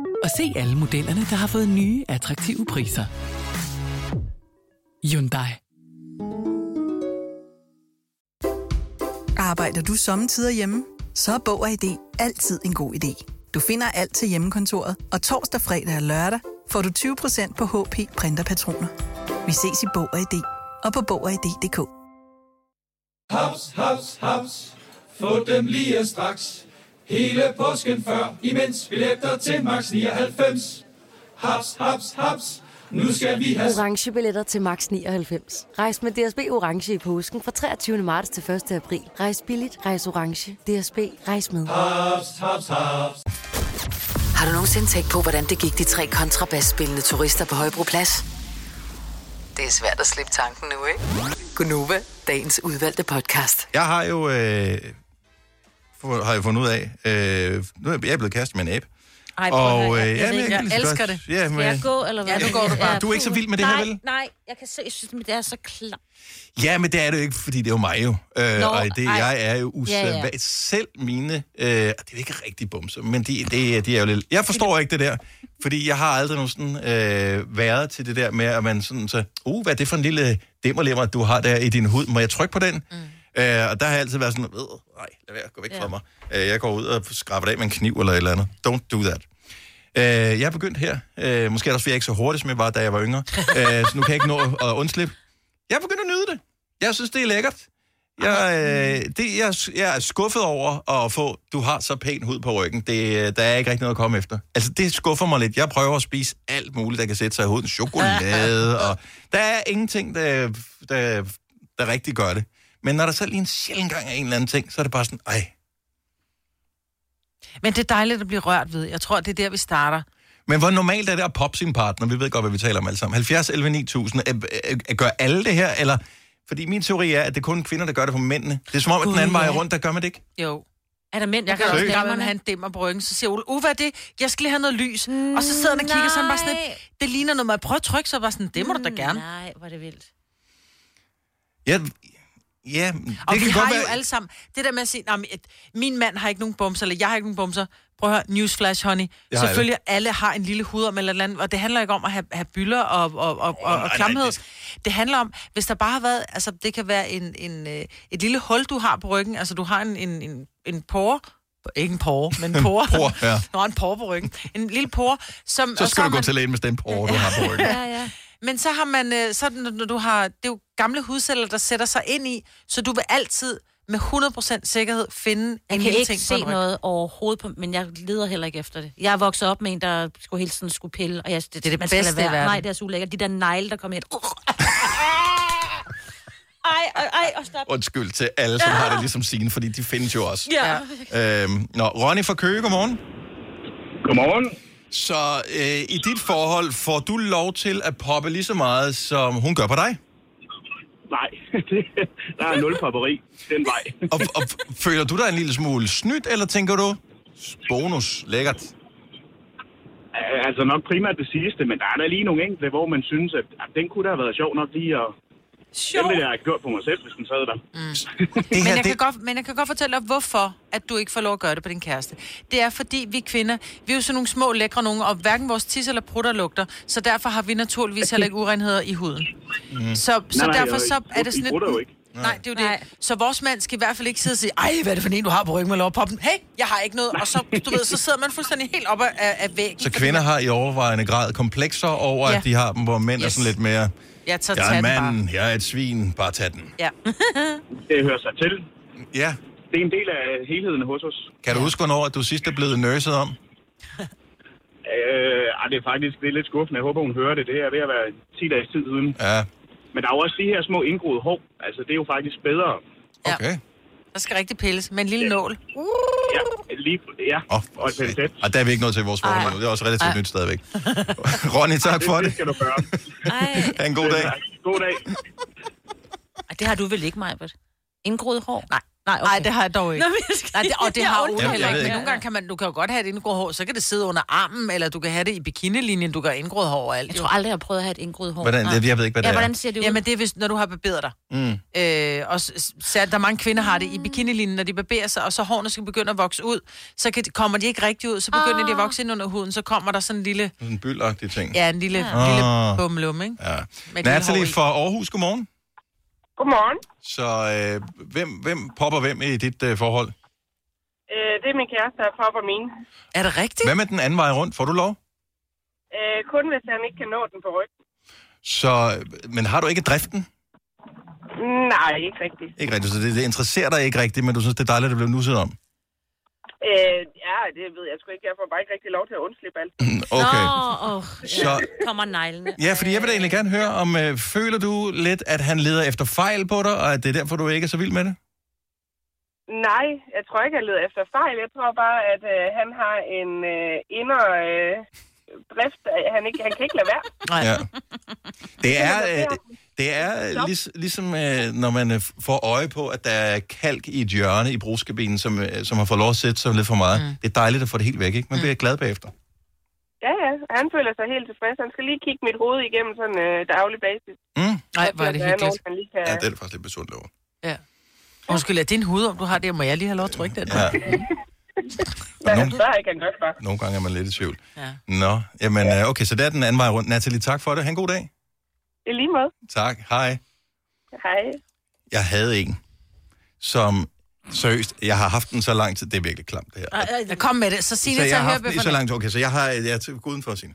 S7: og se alle modellerne, der har fået nye, attraktive priser. Hyundai.
S8: Arbejder du sommetider hjemme? Så er Bog og ID altid en god idé. Du finder alt til hjemmekontoret, og torsdag, fredag og lørdag får du 20% på HP printerpatroner. Vi ses i Bog og ID og på Bog og ID.dk.
S16: Haps, haps, haps. Få dem lige straks. Hele påsken før, imens billetter til max 99. Haps, haps, haps. Nu skal vi have...
S17: Orange billetter til max 99. Rejs med DSB Orange i påsken fra 23. marts til 1. april. Rejs billigt, rejs orange. DSB, rejs med.
S16: Haps, haps, haps.
S5: Har du nogensinde tænkt på, hvordan det gik de tre kontrabasspillende turister på Højbroplads? Det er svært at slippe tanken nu, ikke? Gunova, dagens udvalgte podcast.
S1: Jeg har jo, øh, for, har jeg fundet ud af, øh, nu er jeg blevet kastet med en abe.
S2: Ej, at høre, jeg- jeg
S1: kan lige
S2: jeg
S1: så
S2: elsker det.
S1: Ja,
S2: Skal
S1: men,
S2: jeg gå, eller hvad?
S1: Ja, nu går du bare. Du er ikke så vild med det her,
S2: nej,
S1: vel?
S2: Nej, jeg kan se, jeg synes, det er så klart.
S1: Ja, men det er det jo ikke, fordi det er jo mig jo. Øh,
S2: Nå,
S1: og det,
S2: ej.
S1: jeg er jo
S2: Ja, ja.
S1: usædvanligt. Selv mine, øh, det er jo ikke rigtig bumser, men de, de, de er jo lidt... Jeg forstår ikke det der, fordi jeg har aldrig nogen sådan, øh, været til det der med, at man sådan så, uh, hvad er det for en lille dimmerlemmer, du har der i din hud? Må jeg trykke på den? Mm. Øh, og der har jeg altid været sådan, øh, nej, lad være, gå væk fra mig. Øh, jeg går ud og skraber det af med en kniv eller et eller andet. Don't do that. Øh, jeg er begyndt her. Øh, måske er det også, fordi jeg ikke så hurtigt, som jeg var, da jeg var yngre. øh, så nu kan jeg ikke nå at undslippe. Jeg er begyndt at nyde det. Jeg synes, det er lækkert. Jeg, øh, det, jeg, jeg er skuffet over at få, du har så pæn hud på ryggen. Det, øh, der er ikke rigtig noget at komme efter. Altså, det skuffer mig lidt. Jeg prøver at spise alt muligt, der kan sætte sig i huden. Chokolade, og der er ingenting, der, der, der rigtig gør det. Men når der så lige en sjældent gang er en eller anden ting, så er det bare sådan, ej,
S3: Men det er dejligt at blive rørt ved. Jeg tror, det er der, vi starter.
S1: Men hvor normalt er det at poppe sin partner? Vi ved godt, hvad vi taler om alle sammen. 70, 11, 9000. Er, er, er, gør alle det her, eller... Fordi min teori er, at det er kun kvinder, der gør det for mændene. Det er som om, at den anden vej rundt, der gør man det ikke.
S3: Jo.
S2: Er der mænd, der
S3: Jeg kan også gøre, at han dæmmer på ryggen. Så siger Ole, uh, hvad er det? Jeg skal lige have noget lys. Mm, og så sidder han og kigger sådan bare sådan lidt, det ligner noget, man prøver at trykke, så bare sådan, det må du da gerne.
S2: Nej, hvor er det vildt.
S1: Ja, ja det
S3: Og
S1: kan
S3: vi
S1: godt
S3: har
S1: være...
S3: jo alle sammen, det der med at sige, "Nå, men et- min mand har ikke nogen bumser, eller jeg har ikke nogen bumser. Prøv at høre, newsflash, honey.
S1: Det har
S3: Selvfølgelig, alle har en lille hud om eller et eller andet, og det handler ikke om at have, have bylder og, og, og, og, og klamhed. Det handler om, hvis der bare har været, altså det kan være en, en, øh, et lille hul, du har på ryggen, altså du har en, en, en, en pore, ikke en pore, men en pore.
S1: Pore, ja.
S3: Nå, en pore på ryggen. En lille pore, som...
S1: Så skal du gå
S3: man-
S1: til lægen med den porre, du har på ryggen.
S3: Ja, ja. Men så har man, øh, så når du har, det er jo gamle hudceller, der sætter sig ind i, så du vil altid med 100% sikkerhed finde
S2: Jeg
S3: en
S2: kan
S3: lille
S2: ikke
S3: ting på
S2: se noget overhovedet, på, men jeg leder heller ikke efter det. Jeg er vokset op med en, der skulle hele tiden skulle pille, og jeg, det,
S3: er det
S2: man skal
S3: bedste i
S2: være.
S3: verden.
S2: Nej, det er så ulækkert. De der negle, der kommer ind. Uh. Ej, ej, ej, og stop.
S1: Undskyld til alle, som har det ligesom sine, fordi de findes jo også.
S2: Ja.
S1: Øhm, nå, Ronny fra Køge, godmorgen.
S13: Godmorgen.
S1: Så øh, i dit forhold, får du lov til at poppe lige så meget, som hun gør på dig?
S13: Nej, det, der er nul popperi den vej.
S1: og, og føler du dig en lille smule snydt, eller tænker du, bonus, lækkert?
S13: Altså nok primært det sidste, men der er der lige nogle enkelte, hvor man synes, at, at den kunne da have været sjov nok lige at...
S3: Sjov?
S13: Den ville jeg have gjort på mig selv, hvis den sad der.
S3: Mm. men, jeg kan godt, men jeg kan godt fortælle dig, hvorfor at du ikke får lov at gøre det på din kæreste. Det er fordi, vi kvinder, vi er jo sådan nogle små lækre nogen, og hverken vores tis eller prutter lugter, så derfor har vi naturligvis heller ikke urenheder i huden.
S1: Mm.
S3: Så, så
S13: nej,
S3: derfor
S13: og
S3: så er det sådan
S13: prutter jo
S3: lidt...
S13: ikke.
S3: Nej, det er jo det. Så vores mand skal i hvert fald ikke sidde og sige, ej, hvad er det for en, du har på ryggen med dem? Hey, jeg har ikke noget. Og så, du ved, så sidder man fuldstændig helt oppe af, af væggen.
S1: Så kvinder har i overvejende grad komplekser over,
S3: Ja.
S1: at de har dem, hvor mænd er
S3: Yes.
S1: sådan lidt mere...
S3: Ja, så
S1: jeg er en mand, jeg er et svin, bare tag den.
S3: Ja.
S13: det hører sig til.
S1: Ja.
S13: Det er en del af helheden hos os.
S1: Kan du huske, hvornår at du sidst er blevet nørset om?
S13: Øh, ej, det er faktisk det er lidt skuffende. Jeg håber, hun hører det. Det er ved at være 10 dages tid siden.
S1: Ja.
S13: Men der er jo også de her små indgroede hår. Altså, det er jo faktisk bedre.
S1: Okay.
S3: Der skal rigtig pilles med en lille nål.
S13: Ja, lige, ja.
S1: Oh, og et. Og der er vi ikke nået til i vores forhold. Det er også relativt
S3: Ej.
S1: nyt stadigvæk. Ronny, tak for det.
S13: Det skal du gøre.
S1: Ha' en god dag.
S13: God dag.
S2: Ej, Det har du vel ikke, Majbert? Indgroet hår? Nej. Nej, okay.
S3: Nej, det har jeg dog ikke.
S2: Nå, jeg skal-
S3: Nej, det, og det har Ole heller ikke. Men nogle gange kan man, du kan jo godt have et indgroet hår, så kan det sidde under armen, eller du kan have det i bikinilinjen, du kan have indgroet hår og alt.
S2: Jeg tror aldrig, jeg har prøvet at have et indgroet hår.
S1: Hvordan- det- jeg ved ikke, hvad det
S2: ja,
S1: er.
S2: hvordan ser det ud?
S3: Jamen, det er, hvis, når du har barberet dig.
S1: Mm.
S3: Øh, og så, der er mange kvinder har det i bikinilinjen, når de barberer sig, og så hårene skal begynde at vokse ud. Så kan, kommer de ikke rigtig ud, så begynder de at vokse ind under huden, så kommer der sådan en lille,
S1: en byldagtig ting.
S3: ja, en lille,
S1: Ja.
S3: ja. lille
S1: Ah.
S3: bumlum, ikke?
S1: Ja. Natalie fra Aarhus, godmorgen.
S14: Godmorgen.
S1: Så øh, hvem, hvem popper hvem i dit øh, forhold?
S14: Øh, det er min kæreste, der popper mine.
S3: Er det rigtigt?
S1: Hvad med den anden vej rundt? Får du lov?
S14: Øh, kun hvis han ikke kan nå den på ryggen.
S1: Så, men har du ikke driften?
S14: Nej, ikke rigtigt.
S1: Ikke rigtigt, så det, det interesserer dig ikke rigtigt, men du synes, det er dejligt, at det blev nusset om.
S14: Øh, ja, det ved jeg sgu ikke. Jeg får bare ikke rigtig lov til at undslippe alt.
S1: Okay.
S2: Nå, oh,
S1: Så,
S2: kommer neglene.
S1: ja, fordi jeg vil da egentlig gerne høre, om øh, føler du lidt, at han leder efter fejl på dig, og at det er derfor, du ikke er så vild med det?
S14: Nej, jeg tror ikke, jeg leder efter fejl. Jeg tror bare, at øh, han har en øh, indre øh, drift. at Han, ikke, han kan ikke lade være.
S3: Nej.
S1: Ja. Det er, øh, det er lig, ligesom, øh, når man øh, får øje på, at der er kalk i et hjørne i brugskabinen, som, øh, som har fået lov at sætte sig lidt for meget. Mm. Det er dejligt at få det helt væk, ikke? Man bliver glad bagefter.
S14: Ja, ja. Han føler sig helt tilfreds. Han skal lige kigge mit hoved igennem sådan øh, daglig basis.
S1: Mm.
S3: Nej, hvor er det
S14: er nogen,
S3: hyggeligt.
S14: lige kan...
S1: Ja, det er det faktisk lidt besundt over.
S3: Ja. Undskyld, er en hud, om du har det? Må jeg lige have lov at trykke den?
S1: Ja.
S14: For.
S1: Nogle gange er man lidt i tvivl.
S3: Ja.
S1: Nå, jamen øh, okay, så det er den anden vej rundt. Natalie, tak for det. Ha' en god dag.
S14: I lige måde.
S1: Tak. Hej.
S14: Hej.
S1: Jeg havde en, som seriøst, jeg har haft den så lang tid. Det er virkelig klamt, det her.
S3: Ja, kom med det. Så sig
S1: så
S3: det til
S1: jeg har haft den i så lang tid. Okay, så jeg har, jeg er til uden for sin.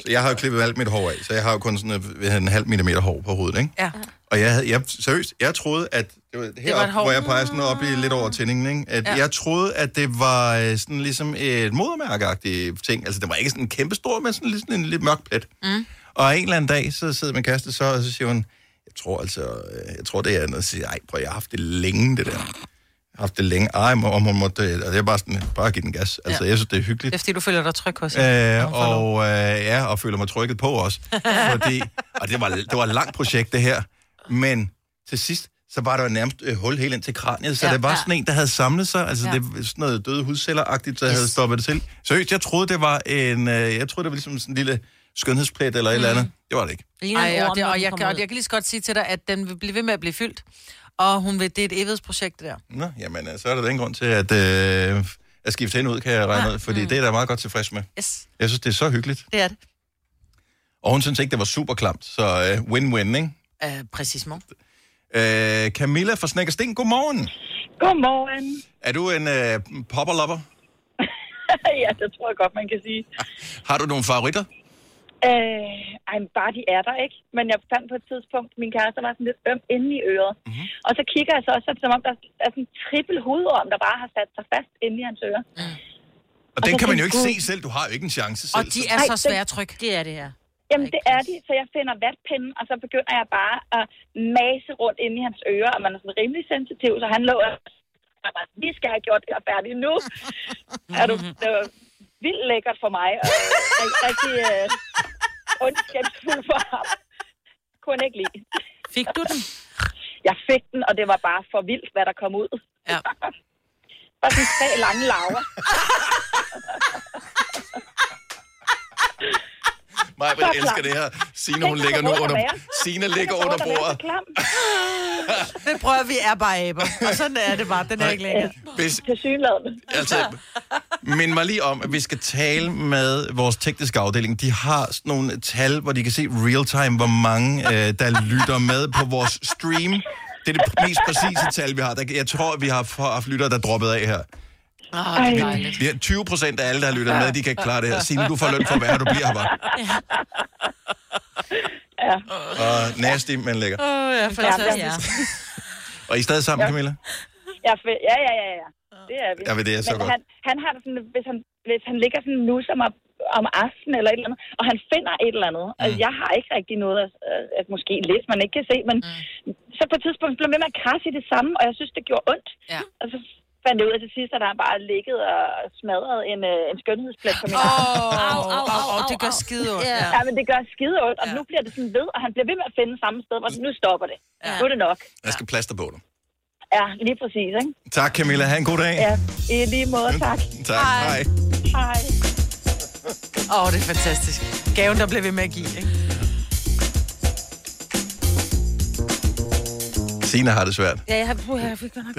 S1: Så jeg har jo klippet alt mit hår af, så jeg har jo kun sådan en, en halv millimeter hår på hovedet, ikke?
S3: Ja.
S1: Og jeg, havde, jeg, seriøst, jeg troede, at det var heroppe,
S3: et hår.
S1: hvor jeg peger sådan op i lidt over tændingen, ikke? At
S3: Ja.
S1: jeg troede, at det var øh, sådan ligesom et modermærkeagtigt ting. Altså, det var ikke sådan en kæmpe stor, men sådan, lidt- sådan en lidt mørk plet.
S3: Mm.
S1: Og en eller anden dag, så sidder min kæreste så, og så siger hun, jeg tror altså, øh, jeg tror det er noget, at sige, ej, prøv, jeg har haft det længe, det der. Jeg har haft det længe. Ej, om hun måtte, altså, det er bare sådan, bare give den gas. Altså,
S3: Ja.
S1: jeg synes, det er hyggeligt.
S3: Det er fordi, du føler dig tryg hende.
S1: Øh, og, øh, ja, og føler mig trykket på også. Fordi, og det var, det var et langt projekt, det her. Men til sidst, så var der jo nærmest øh, hul helt ind til kraniet, så
S3: Ja,
S1: det var
S3: ja.
S1: sådan en, der havde samlet sig. Altså,
S3: Ja.
S1: det var sådan noget døde hudceller-agtigt, der yes. havde stoppet det til. Seriøst, jeg troede, det var en, øh, jeg troede, det var ligesom sådan en lille skønhedsplet eller et eller andet. Det var det ikke.
S3: Ej, og, det, og, jeg, kan, og jeg kan lige så godt sige til dig, at den vil blive ved med at blive fyldt. Og hun vil, det er et evighedsprojekt, det der.
S1: Nå, jamen, øh, så er der ingen grund til at, øh, at skifte hende ud, kan jeg regne ud, fordi mm. det er da meget godt tilfreds med.
S3: Yes,
S1: Jeg synes, det er så hyggeligt.
S3: det er det.
S1: Og hun synes ikke, det var super klamt, så øh, win-win, ikke?
S3: Uh, præcis, mor.
S1: Øh, Camilla fra Snækkersten, godmorgen.
S14: Godmorgen.
S1: Er du en øh, popperlopper?
S14: ja, det tror jeg godt, man kan sige.
S1: Har du nogle favoritter?
S14: Øh, ej, bare de er der, ikke? Men jeg fandt på et tidspunkt, min kæreste var sådan lidt øm inde i øret.
S1: Mhm.
S14: Mm-hmm. Og så kigger jeg så også, så som om der er sådan en trippel hudorm, der bare har sat sig fast inde i hans øre.
S1: Og,
S14: Og
S1: den
S14: så
S1: kan man jo ikke se selv. Du har jo ikke en chance selv.
S3: Og de er så
S14: det-
S3: svære at trykke.
S2: Det er det her.
S14: Jamen, det er de, så jeg finder vatpinden, og så begynder jeg bare at mase rundt inde i hans ører, og man er sådan rimelig sensitiv, så han lå og bare, vi skal have gjort det her færdigt nu. er du, det var vildt lækkert for mig, og rigtig, rigtig øh, ondskabsfuld for ham. Kunne ikke lide.
S2: Fik du den?
S14: Jeg fik den, og det var bare for vildt, hvad der kom ud.
S3: Ja.
S14: Bare sådan tre lange laver.
S1: Mig, jeg elsker det her. Signe, hun ligger nu under... Signe ligger under bordet.
S3: Men prøv at vi er bare aber. Og sådan er det bare. Den er ikke længere.
S1: Hvis, altså, Mind mig lige om, at vi skal tale med vores tekniske afdeling. De har sådan nogle tal, hvor de kan se real-time, hvor mange, øh, der lytter med på vores stream. Det er det mest præcise tal, vi har. Jeg tror, vi har haft lyttere, der er droppet af her.
S3: Åh, det er dejligt.
S1: Vi har 20 procent af alle, der har lyttet med, de kan ikke klare det her. Signe, du får løn for her, du bliver her bare.
S14: Ja.
S1: Og nasty, men lækker.
S3: Åh, oh, ja, fantastisk.
S1: Og I er stadig sammen, Camilla?
S14: Ja, ja, ja, ja, ja. Det er vi.
S1: Ja, men det er så
S14: men
S1: godt.
S14: Han, han har sådan, hvis han, hvis han ligger sådan nu som op, om aftenen eller et eller andet, og han finder et eller andet. Mm. Altså, jeg har ikke rigtig noget, at, at måske lidt, man ikke kan se, men mm. så på et tidspunkt blev han ved med at krasse i det samme, og jeg synes, det gjorde ondt.
S3: Ja.
S14: Og så fandt jeg ud af til sidst, at der bare ligget og smadret en, øh, en skønhedsplet på min
S3: Åh,
S14: arm.
S3: au, au, au, au, det gør skide ondt.
S14: Ja. ja, men det gør skide ondt, og nu bliver det sådan ved, og han bliver ved med at finde samme sted, hvor nu stopper det. Ja. Nu er det nok.
S1: Jeg skal plaster på dig.
S14: Ja, lige præcis, ikke?
S1: Tak, Camilla. Ha' en god dag.
S14: Ja, i lige måde, tak.
S1: Tak. Hej.
S14: Hej.
S3: Åh, oh, det er fantastisk. Gaven, der blev ved med at give, ikke?
S1: Signe har det svært.
S2: Ja, jeg har, puh, jeg fik godt nok.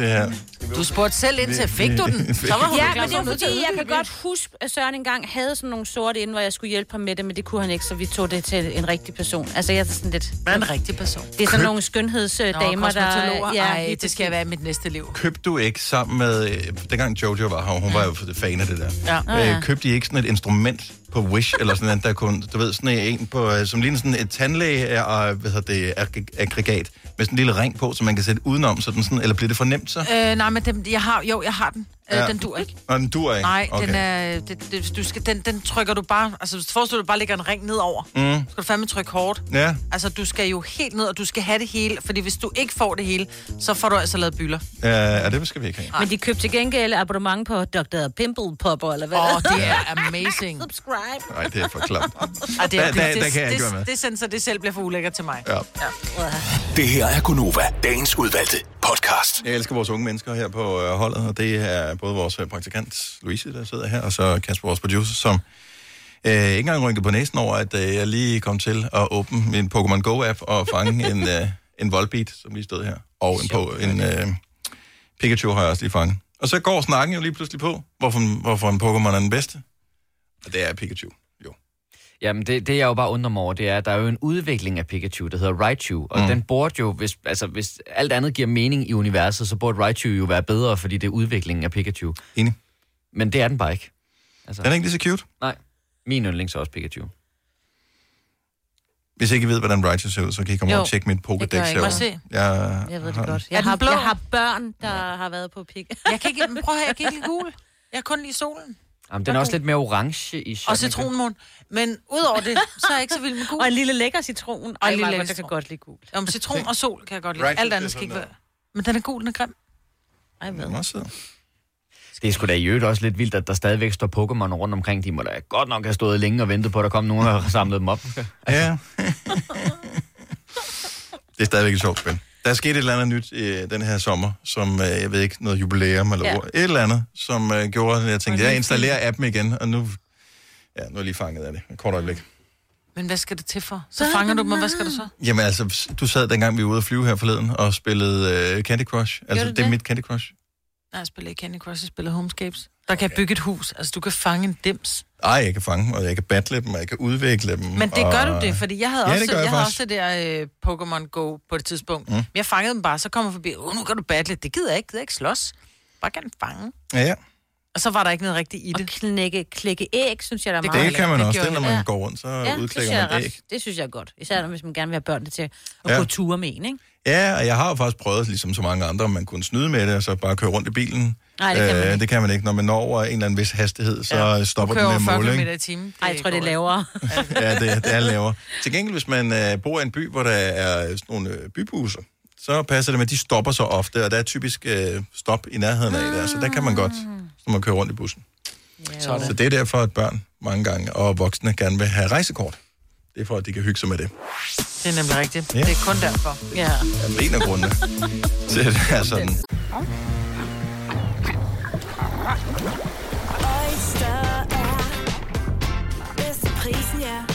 S1: Det.
S3: Du spurgte selv ind til, fik du den? Så var hun
S2: Ja, men det er
S3: til
S2: fordi, jeg kan godt huske, at Søren engang havde sådan nogle sorte inde, hvor jeg skulle hjælpe ham med det, men det kunne han ikke, så vi tog det til en rigtig person. Altså, jeg er sådan lidt...
S3: Hvad er en rigtig person?
S2: Det er sådan nogle skønhedsdamer, der...
S3: Ja, Ej, det skal jeg være i mit næste liv.
S1: Købte du ikke sammen med... Øh, dengang Jojo var her, hun var jo fan af det der.
S3: Ja.
S2: Nå, ja.
S1: Øh, købte I ikke sådan et instrument på Wish, eller sådan noget, der kunne, du ved, sådan en på, øh, som ligner sådan et tandlæge øh, og, hvad hedder det, aggregat, med sådan en lille ring på, så man kan sætte udenom, sådan, sådan eller bliver det for nemt så?
S3: Øh, nej, men dem, jeg har, jo, jeg har den. Øh,
S1: Ja.
S3: Den dur ikke.
S1: Nå, den dur ikke?
S3: Nej,
S1: okay.
S3: den er, det, det, du skal, den, den trykker du bare, altså hvis du forestiller dig, du bare lægger en ring ned over,
S1: Mm.
S3: skal du fandme trykke hårdt.
S1: Ja,
S3: Altså, du skal jo helt ned, og du skal have det hele, fordi hvis du ikke får det hele, så får du altså lavet byller.
S1: øh, ja, det skal vi ikke have.
S2: Men de købte til gengæld abonnement på Dr. Pimple Popper, eller hvad?
S3: Åh, det er amazing.
S2: Subscribe.
S1: Nej, det er for klamt.
S3: Ej, det, er, det,
S1: der-
S3: det,
S1: der kan jeg ikke
S3: det,
S1: være med.
S3: det, det er det selv bliver for ulækkert til mig.
S1: Ja.
S3: ja.
S6: Det her er Gunova, dagens udvalgte podcast.
S1: Jeg elsker vores unge mennesker her på øh, holdet, og det er både vores øh, praktikant, Louise, der sidder her, og så Kasper, vores producer, som øh, ikke engang rynkede på næsen over, at øh, jeg lige kom til at åbne min Pokémon Go-app og fange en, øh, en Volbeat, som lige stod her, og en, på, en øh, Pikachu har jeg også lige fanget. Og så går snakken jo lige pludselig på, hvorfor, hvorfor en Pokémon er den bedste. Og det er Pikachu.
S4: Jamen, det, det jeg jo bare undrer mig over, det er, at der er jo en udvikling af Pikachu, der hedder Raichu, og
S1: Mm.
S4: den burde jo, hvis, altså, hvis alt andet giver mening i universet, så burde Raichu jo være bedre, fordi det er udviklingen af Pikachu.
S1: Enig.
S4: Men det er den bare ikke. Altså,
S1: Den er ikke lige så cute.
S4: Nej. Min yndlings er også Pikachu.
S1: Hvis I ikke ved, hvordan Raichu ser ud, så kan I komme
S2: Jo,
S1: og tjekke mit
S2: det gør
S1: Pokédex
S2: jeg ikke. Må jeg
S1: herovre.
S2: se?
S1: Jeg,
S2: Jeg ved det godt. Jeg har, jeg har børn, der har været på pik.
S3: Jeg kan ikke, prøv at høre, jeg kan ikke lide gul. Jeg kan kun lide solen.
S4: Jamen, den er også lidt mere orange i
S3: Og citronmåne. Men udover det, så er jeg ikke så vild med gul.
S2: Og en lille lækker citron.
S3: Og en lille lækker
S2: jeg kan godt lide gul.
S3: Om citron og sol kan jeg godt lide.
S1: Right,
S3: Alt
S1: det
S3: andet skal ikke være. Men den er gul, den er grim.
S2: Ej, hvad?
S1: Den er.
S4: Det er sgu da i øvrigt også lidt vildt, at der stadigvæk står Pokémon rundt omkring. De må da godt nok have stået længe og ventet på, at der kom nogen og har samlet dem op.
S1: Ja. det er stadigvæk et sjovt spil. Der er sket et eller andet nyt i den her sommer, som, øh, jeg ved ikke, noget jubilæum eller
S2: Ja.
S1: et eller andet, som øh, gjorde, at jeg tænkte, jeg installerer appen igen, og nu, ja, nu er jeg lige fanget af det. Et kort øjeblik.
S3: Men hvad skal det til for? Så fanger du dem, og hvad skal du så?
S1: Jamen altså, du sad dengang, vi var ude at flyve her forleden, og spillede øh, Candy Crush. Altså,
S3: du
S1: det er
S3: det?
S1: mit Candy Crush.
S3: Nej, jeg spiller ikke Candy Crush, jeg spiller Homescapes. Der kan bygge et hus. Altså, du kan fange en dims.
S1: Ej, jeg kan fange dem, og jeg kan battle dem, og jeg kan udvikle dem.
S3: Men det
S1: og...
S3: gør du det, fordi jeg havde
S1: Ja,
S3: også,
S1: det
S3: jeg
S1: jeg
S3: havde også det der øh, Pokémon Go på et tidspunkt.
S1: Mm.
S3: Men jeg fangede dem bare, så kommer forbi, oh, nu kan du battle. Det gider jeg ikke, det gider jeg ikke slås. Bare gerne fange.
S1: Ja, ja.
S3: Og så var der ikke noget rigtigt i
S2: Og
S3: det.
S2: knække, klikke æg, synes jeg, der er
S3: Det
S2: meget.
S1: Det kan man
S3: det
S1: også. Det er, når man går rundt, så
S2: Ja, det synes
S1: udklikker
S2: jeg er
S1: man
S2: ret,
S1: æg.
S2: det synes jeg er godt. Især hvis man gerne vil have børnene til at
S1: Ja.
S2: gå ture med en, ikke?
S1: Ja, og jeg har jo faktisk prøvet, ligesom så mange andre, om man kunne snyde med det, og så bare køre rundt i bilen.
S2: Nej, det kan man ikke.
S1: det kan man ikke. Når man når over en eller anden vis hastighed, så ja. stopper den
S3: kører
S1: med at
S3: 40
S1: måle,
S3: km
S1: ikke?
S3: i timen.
S2: Ej, jeg tror, det er lavere.
S1: Ja, det, det er lavere. Til gengæld, hvis man øh, bor i en by, hvor der er sådan nogle øh, bybusser, så passer det med, at de stopper så ofte, og der er typisk øh, stop i nærheden af der, så der kan man godt, når man kører rundt i bussen.
S3: Sådan.
S1: Så det er derfor, at børn mange gange og voksne gerne vil have rejsekort. Det er for, at de kan hygge sig med det.
S3: Det er nemlig rigtigt.
S1: Ja.
S3: Det er kun derfor.
S2: Ja.
S1: Det er en af grundene til, at det er sådan.
S15: Oyster er bedst til prisen, ja.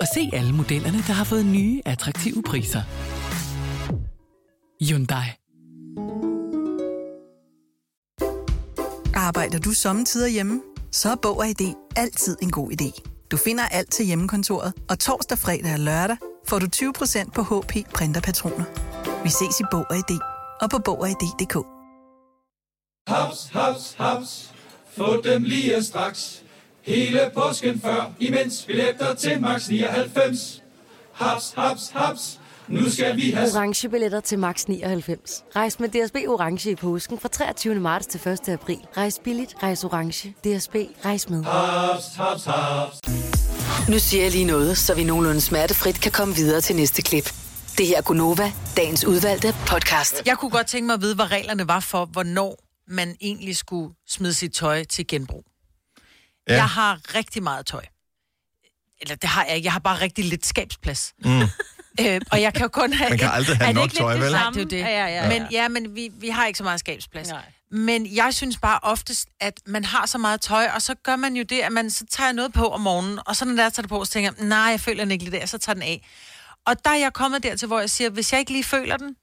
S7: og se alle modellerne, der har fået nye, attraktive priser. Hyundai.
S8: Arbejder du sommetider hjemme? Så er Bog og ID altid en god idé. Du finder alt til hjemmekontoret, og torsdag, fredag og lørdag får du 20% på HP Printerpatroner. Vi ses i Bog og ID og på Bog og ID.dk.
S16: Haps, haps, haps. Få dem lige straks. Hele påsken før, imens billetter til max 99. Haps, haps, haps. Nu skal vi have...
S17: Orange billetter til max 99. Rejs med DSB Orange i påsken fra 23. marts til 1. april. Rejs billigt, rejs orange. DSB, rejs med.
S16: Haps, haps, haps.
S5: Nu siger jeg lige noget, så vi nogenlunde smertefrit kan komme videre til næste klip. Det her er Gunova, dagens udvalgte podcast.
S3: Jeg kunne godt tænke mig at vide, hvad reglerne var for, hvornår man egentlig skulle smide sit tøj til genbrug. Ja. Jeg har rigtig meget tøj. Eller det har jeg ikke. Jeg har bare rigtig lidt skabsplads.
S1: Mm.
S3: Øh, og jeg kan jo kun have...
S1: Man kan aldrig have
S3: Er
S1: nok tøj, vel?
S3: Nej, det er det.
S2: Ja, ja, ja.
S3: Men, ja, men vi, vi har ikke så meget skabsplads. Nej. Men jeg synes bare oftest, at man har så meget tøj, og så gør man jo det, at man så tager noget på om morgenen, og så når der tager det på, så tænker jeg, nej, jeg føler den ikke lige der, så tager den af. Og der er jeg kommet dertil, hvor jeg siger, hvis jeg ikke lige føler den,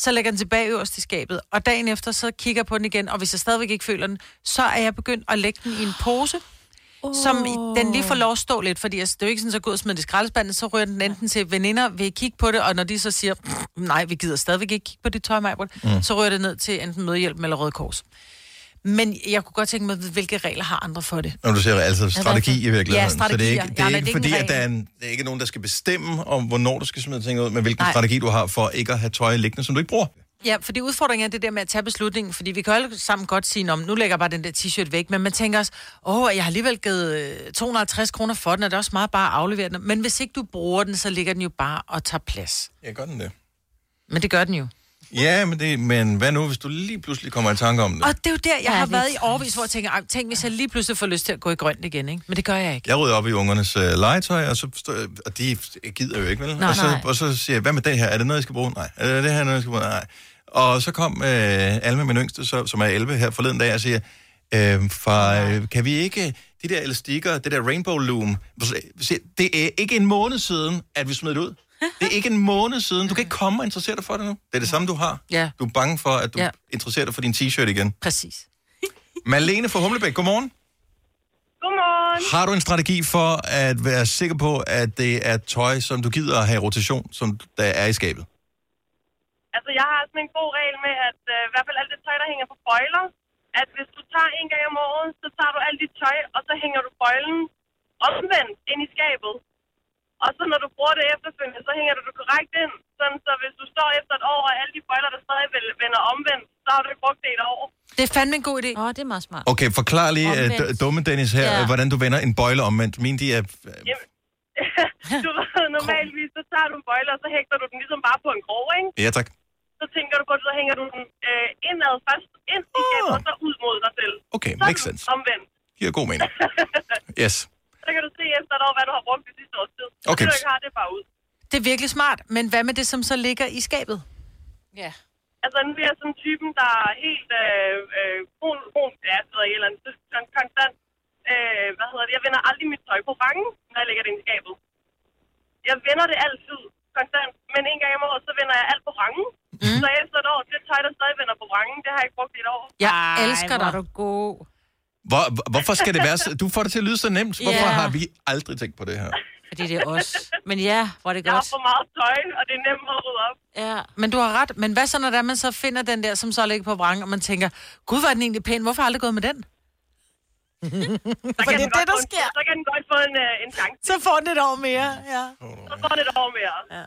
S3: så lægger den tilbage øverst i skabet, og dagen efter, så kigger jeg på den igen, og hvis jeg stadigvæk ikke føler den, så er jeg begyndt at lægge den i en pose, oh. som den lige får lov at stå lidt, fordi altså, det er jo ikke sådan, så gå ud smide det i skraldespanden, så rører den enten til veninder, vil I kigge på det, og når de så siger, "Mm, nej, vi gider stadigvæk ikke kigge på dit tøj, Majbert,
S1: Mm.
S3: så rører det ned til enten Mødehjælpen eller Røde Kors. Men jeg kunne godt tænke mig, hvilke regler har andre for det?
S1: Når du siger altså strategi i virkeligheden.
S3: Ja,
S1: så det er ikke,
S3: strategier.
S1: det
S3: Ja,
S1: er
S3: men
S1: ikke
S3: det er
S1: fordi, at der er, en, der er ikke nogen, der skal bestemme om, hvornår du skal smide ting ud, men hvilken
S3: Nej.
S1: strategi du har for ikke at have tøj liggende, som du ikke bruger.
S3: Ja, fordi udfordringen er det der med at tage beslutningen, fordi vi kan alle sammen godt sige, om nu lægger jeg bare den der t-shirt væk, men man tænker også, åh, jeg har alligevel givet øh, 250 kroner for den, og det er også meget bare at aflevere den. Men hvis ikke du bruger den, så ligger den jo bare og tager plads.
S1: Ja, gør den det.
S3: Men det gør den jo.
S1: Ja, men, det, men hvad nu, hvis du lige pludselig kommer i tanke om det?
S3: Og det er jo der, jeg
S2: Ja,
S3: har været i årvis, hvor jeg tænker, "Ej, tænk hvis jeg lige pludselig får lyst til at gå i grønt igen, ikke? Men det gør jeg ikke.
S1: Jeg rydder op i ungernes øh, legetøj, og, så, stå- og de gider jo ikke, vel?
S3: Nej,
S1: og, så,
S3: nej.
S1: og så siger jeg, hvad med det her? Er det noget, jeg skal bruge? Nej. Er det det her noget, jeg skal bruge? Nej. Og så kom øh, Alma, min yngste, så, som er 11 her forleden dag, og siger, øh, far, øh, kan vi ikke, de der elastikker, det der rainbow loom, det er ikke en måned siden, at vi smed det ud. Det er ikke en måned siden. Du kan ikke komme og interessere dig for det nu. Det er det samme, du har.
S3: Ja.
S1: Du er bange for, at du
S3: Ja.
S1: interesserer dig for din t-shirt igen.
S3: Præcis.
S1: Malene fra Humlebæk, godmorgen.
S18: Godmorgen.
S1: Har du en strategi for at være sikker på, at det er tøj, som du gider at have i rotation, som der er i skabet?
S18: Altså, jeg har sådan en god regel med, at øh, i hvert fald alt det tøj, der hænger på bøjler, at hvis du tager en gang om året, så tager du alt dit tøj, og så hænger du bøjlen omvendt ind i skabet. Og så når du bruger det efterfølgende, så hænger du det korrekt ind. Sådan, så hvis du står efter et år, og alle de bøjler, der stadig vender omvendt, så har du ikke brugt det i et år.
S3: Det er fandme en god idé.
S2: Åh, oh, det er meget smart.
S1: Okay, forklar lige, uh, dumme Dennis her,
S2: Ja.
S1: hvordan du vender en bøjle omvendt. Min, de er...
S18: Jamen, du ved, normalvis, så tager du en bøjle, og så hægter du den ligesom bare på en krog, ikke?
S1: Ja, tak.
S18: Så tænker du på det, så hænger du den øh, indad først, ind i skabet, og så ud mod dig selv.
S1: Okay,
S18: Sådan
S1: makes sense.
S18: Omvendt.
S1: Giver god mening. Yes.
S18: Så kan du se efter et år, hvad du har brugt det sidste års tid. Så
S1: Okay.
S18: det, du ikke har, det bare ud.
S3: Det er virkelig smart, men hvad med det, som så ligger i skabet?
S2: Ja.
S18: Altså, nu er jeg sådan typen, der er helt øh, øh, brun, brun, ja, det ved jeg, et eller andet, kon- konstant. Øh, hvad hedder det? Jeg vender aldrig mit tøj på rangen, når jeg lægger det ind i skabet. Jeg vender det altid, konstant. Men en gang om året, så vender jeg alt på rangen. Mm. Så efter et år, det tøj, der stadig vender på rangen, det har jeg ikke brugt i et år.
S3: Jeg
S2: Ej,
S3: elsker
S2: hvor
S3: dig.
S2: er du god.
S1: Hvor, hvorfor skal det være så... Du får det til at lyde så nemt. Hvorfor
S2: Ja.
S1: har vi aldrig tænkt på det her?
S2: Fordi det er os. Men ja, hvor er det
S18: Jeg har
S2: godt.
S18: for meget tøj, og det er nemt at rydde op.
S2: Ja.
S3: Men du har ret. Men hvad så, når der man så finder den der, som så ligger på vrang, og man tænker, gud, var den egentlig pæn, hvorfor har jeg aldrig gået med den? For det er
S18: godt
S3: det, der
S18: en-
S3: sker.
S18: Så kan den godt få en, øh, en chance.
S3: Så får den et år mere, ja.
S18: Så får den et år mere. Ja.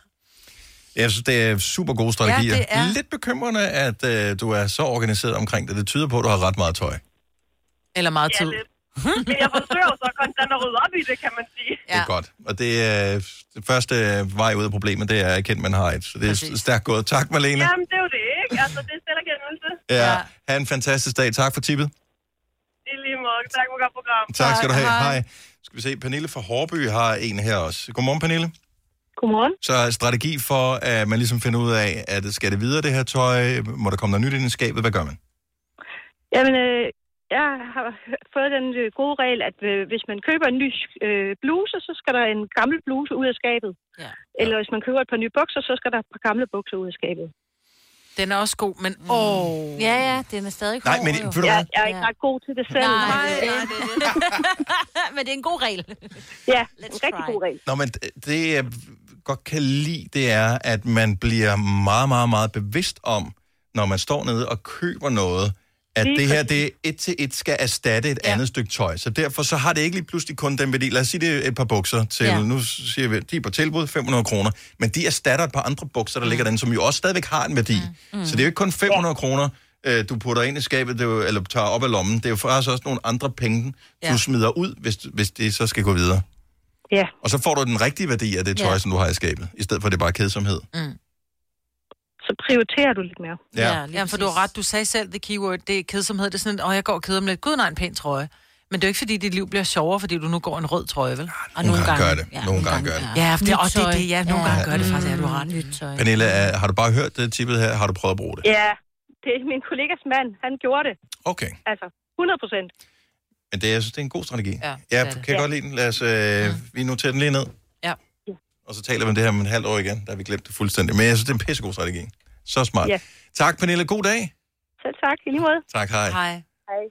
S1: Jeg synes, det er super gode strategier.
S3: Ja, det er.
S1: Lidt bekymrende, at øh, du er så organiseret omkring det. Det tyder på, at du har ret meget tøj.
S3: Eller meget
S18: Ja,
S3: tid.
S18: lidt. Men jeg forsøger så konstant at rydde op i det, kan man sige.
S1: Det er godt. Og det er det første vej ud af problemet, det er at erkende, man har et. Så det er
S18: Præcis.
S1: stærkt gået. Tak, Marlene.
S18: Jamen, det er jo det, ikke? Altså, det er selverkendelse.
S1: Ja. Ha' en fantastisk dag. Tak for tippet.
S18: I lige måde. Tak for godt program.
S1: Tak skal du have. Hej. Skal vi se, Pernille fra Hårby har en her også. Godmorgen, Pernille.
S19: Godmorgen.
S1: Så strategi for, at man ligesom finder ud af, at skal det videre, det her tøj? Må der komme noget nyt ind i skabet? Hvad gør man?
S19: Jamen, øh, jeg har fået den øh, gode regel, at øh, hvis man køber en ny øh, bluse, så skal der en gammel bluse ud af skabet.
S3: Ja.
S19: Eller hvis man køber et par nye bukser, så skal der et par gamle bukser ud af skabet.
S3: Den er også god, men åh...
S2: Mm. Ja, ja, den er stadig god.
S1: Nej, men
S2: jo.
S1: ved du
S19: Jeg, jeg er ikke ret god til det selv.
S2: Nej, det er det. men det er en god regel.
S19: Ja, en rigtig god regel.
S1: Nå, men det jeg godt kan lide, det er, at man bliver meget, meget, meget bevidst om, når man står nede og køber noget, at
S19: Lige
S1: det her, det et til et skal erstatte et ja. andet stykke tøj. Så derfor så har det ikke lige pludselig kun den værdi. Lad os sige, det er et par bukser til, ja. Nu siger vi, de er på tilbud, 500 kroner. Men de erstatter et par andre bukser, der mm. ligger den, som jo også stadigvæk har en værdi. Mm. Mm. Så det er jo ikke kun 500 ja. kroner, øh, du putter ind i skabet, det er jo, eller tager op af lommen. Det er jo faktisk også nogle andre penge, ja. du smider ud, hvis, hvis det så skal gå videre.
S19: Ja.
S1: Og så får du den rigtige værdi af det tøj,
S19: Ja.
S1: ja. som du har i skabet, i stedet for at det er bare kedsomhed.
S3: Mm.
S19: Så prioriterer du lidt mere.
S1: Ja.
S3: ja for du har ret. Du sagde selv, det keyword, det er kedsomhed. Det er sådan, åh, jeg går og keder mig lidt. Gud, nej, en pæn trøje. Men det er jo ikke, fordi dit liv bliver sjovere, fordi du nu går en rød trøje, vel? Og
S1: Nogle gange gør det. Nogle gange gør det.
S3: Ja, det, og det er det. Ja, nogle
S2: tøj.
S3: gange gør det
S2: Ja.
S3: faktisk. Ja, du har ret.
S2: Nyt tøj.
S1: Pernille, er, har du bare hørt det tippet her? Har du prøvet at bruge det?
S19: Ja, det er min kollegas mand. Han gjorde det.
S1: Okay.
S19: Altså, 100 procent.
S1: Men det, jeg synes, det er en god strategi.
S3: Ja,
S1: jeg
S3: det det.
S1: kan
S19: Ja.
S1: godt lide den. Lad os, øh, vi noterer den lige ned.
S3: Ja.
S1: Og så taler vi om det her om en halvt år igen. Der har vi glemt det fuldstændig. Men jeg synes, det er en pissegod strategi. Så smart.
S19: Ja.
S1: Tak, Pernille. God dag.
S19: Selv tak, i lige måde.
S1: Tak, hej.
S3: Hej.
S19: Hej.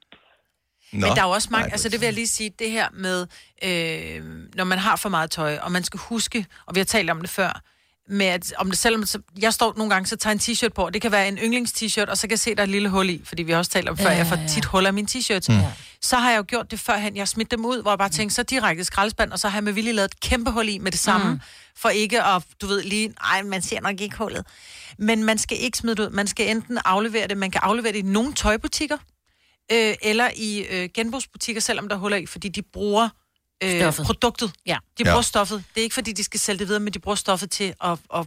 S1: Nå.
S3: Men der er jo også mange,
S1: Nej,
S3: altså det vil jeg lige sige, det her med, øh, når man har for meget tøj, og man skal huske, og vi har talt om det før, med at, om det selvom, så, jeg står nogle gange, så tager en t-shirt på, og det kan være en yndlings-t-shirt, og så kan jeg se, der er et lille hul i, fordi vi har også talt om før,
S2: Ja,
S3: jeg får
S2: ja, ja.
S3: tit huller i mine t-shirts.
S1: Mm.
S3: Så har jeg jo gjort det førhen, jeg har smidt dem ud, hvor jeg bare tænkte, så direkte i skraldespand, og så har jeg med vilje lavet et kæmpe hul i med det samme,
S2: Mm.
S3: for ikke at, du ved, lige, ej, man ser nok ikke hullet. Men man skal ikke smide det ud, man skal enten aflevere det, man kan aflevere det i nogle tøjbutikker, øh, eller i øh, genbrugsbutikker, selvom der er huller i, fordi de bruger øh,
S2: Stoffet.
S3: produktet.
S2: Ja.
S3: De
S1: Ja.
S3: bruger stoffet. Det er ikke, fordi de skal sælge det videre, men de bruger stoffet til at... at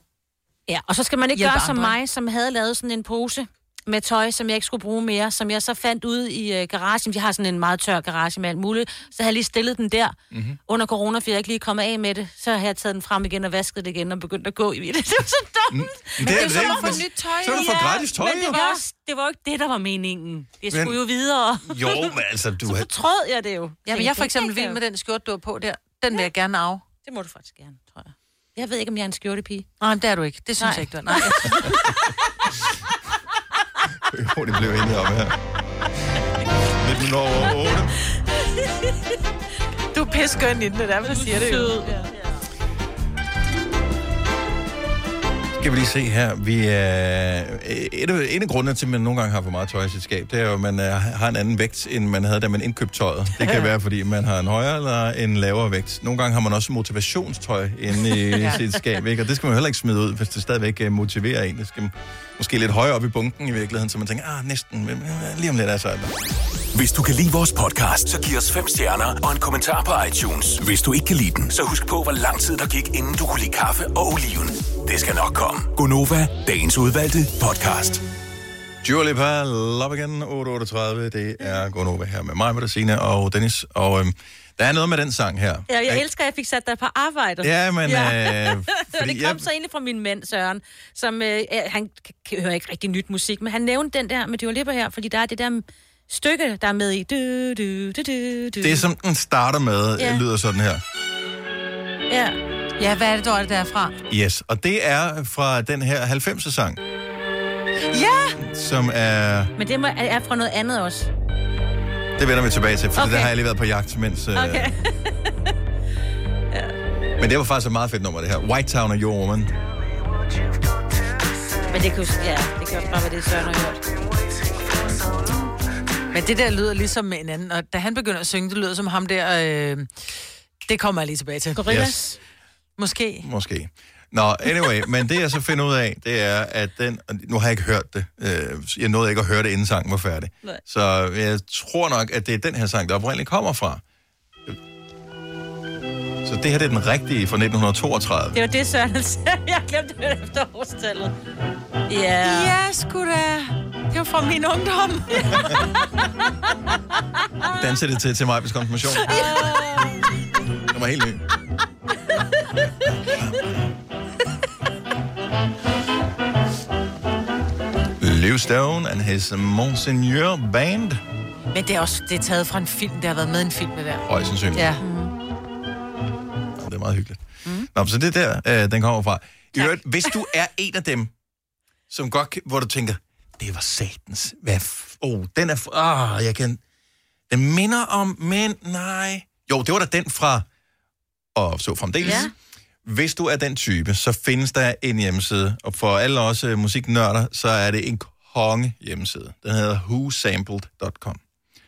S2: Ja, og så skal man ikke gøre som
S3: andre,
S2: mig, som havde lavet sådan en pose med tøj, som jeg ikke skulle bruge mere, som jeg så fandt ude i øh, garagen. Vi har sådan en meget tør garage med alt muligt. Så havde jeg lige stillet den der
S1: mm-hmm.
S2: under corona, fordi jeg ikke lige kommet af med det. Så har jeg taget den frem igen og vasket det igen og begyndt at gå i det. Det var så dumt.
S1: Men det er
S2: jo
S1: det
S2: at få
S1: men-
S2: nyt tøj.
S1: så er du for gratis tøj,
S2: Men det var, også, det var jo ikke det, der var meningen. Det skulle
S1: Men-
S2: jo videre.
S1: Jo, men altså, du har...
S2: Fortrød jeg det jo.
S3: ja, men jeg for eksempel vild med den skjorte, du har på der. Den vil jeg gerne af.
S2: Det må du faktisk gerne, tror jeg. Jeg ved ikke, om jeg er en skjortepige.
S3: Nej, men det er du ikke. Det synes
S2: Nej.
S3: jeg ikke, du er. Nej.
S1: Jo, det blev enige om her. Lidt minutter over 8.
S3: Du er pissegøn i den, det er derfor, jeg siger det jo.
S1: Skal vi lige se her. Vi er, et, af, en af grundene til, at man nogle gange har for meget tøj i sit skab, det er jo, at man uh, har en anden vægt, end man havde, da man indkøbte tøjet. Det kan være, fordi man har en højere eller en lavere vægt. Nogle gange har man også motivationstøj inde i
S20: Ja.
S1: sit skab, ikke? og det skal man heller ikke smide ud, hvis det stadigvæk uh, motiverer en. Det skal måske lidt højere op i bunken i virkeligheden, så man tænker, ah, næsten, lige om lidt er så
S6: Hvis du kan lide vores podcast, så giv os fem stjerner og en kommentar på iTunes. Hvis du ikke kan lide den, så husk på, hvor lang tid der gik, inden du kunne lide kaffe og oliven. Det skal nok komme. Gonova, dagens udvalgte podcast.
S1: Dua Lipa, Love Again, 838. Det er Gunova her med mig, Medicina og Dennis. Og øhm, der er noget med den sang her.
S2: Ja, jeg elsker, at jeg fik sat dig på arbejde.
S1: Ja, men, øh,
S2: og
S1: fordi
S2: det kom
S1: jeg-
S2: så egentlig fra min mand, Søren, som, øh, øh, han hører ikke rigtig nyt musik, men han nævnte den der med Dua Lipa her, fordi der er det der stykke, der er med i. Du, du, du, du, du.
S1: Det, som den starter med,
S2: Ja.
S1: ja. lyder sådan her.
S2: Ja.
S3: Ja, hvad er det, du det der er fra?
S1: Yes, og det er fra den her 90'er sang,
S2: Ja!
S1: som er...
S2: Men det må, er fra noget andet også.
S1: Det vender vi tilbage til, for okay. Det har jeg lige været på jagt, mens... Øh,
S2: Okay.
S1: Men det var faktisk et meget fedt nummer, det her. White Town og Your Woman.
S2: Men det jo, ja, det kan også bare være det, Søren har hørt.
S3: Men det der lyder ligesom en anden, og da han begynder at synge, det lyder som ham der, øh, det kommer jeg lige tilbage til.
S2: Gorillas?
S1: Yes.
S3: Måske.
S1: Måske. Nå, anyway, men det jeg så finder ud af, det er, at den... Nu har jeg ikke hørt det. Øh, Jeg nåede ikke at høre det, inden sangen var færdig.
S2: Nej.
S1: Så jeg tror nok, at det er den her sang, der oprindeligt kommer fra. Så det her det er den rigtige fra 1932.
S2: Det var det, Søren sagde. Jeg glemte det efter årstallet. Ja.
S3: Ja, sgu da. Det var fra min ungdom.
S1: Danser det til, til mig konfirmation. Det var helt ny. Liv Stone and his Monseigneur Band.
S3: Men det er også det er taget fra en film. Det har været med i en film, det der.
S1: Højst sandsynligt.
S3: Ja.
S1: Det er meget hyggeligt. Mm. Nå, så det er der, øh, den kommer fra. I øvrigt, hvis du er en af dem, som godt, hvor du tænker, det var satans. Hvad f- oh, den er... f- Ah, jeg kan... Den minder om, men nej. Jo, det var da den fra... Og så fremdeles. Ja. Hvis du er den type, så findes der en hjemmeside, og for alle os uh, musiknørder, så er det en konge hjemmeside. Den hedder whosampled.com.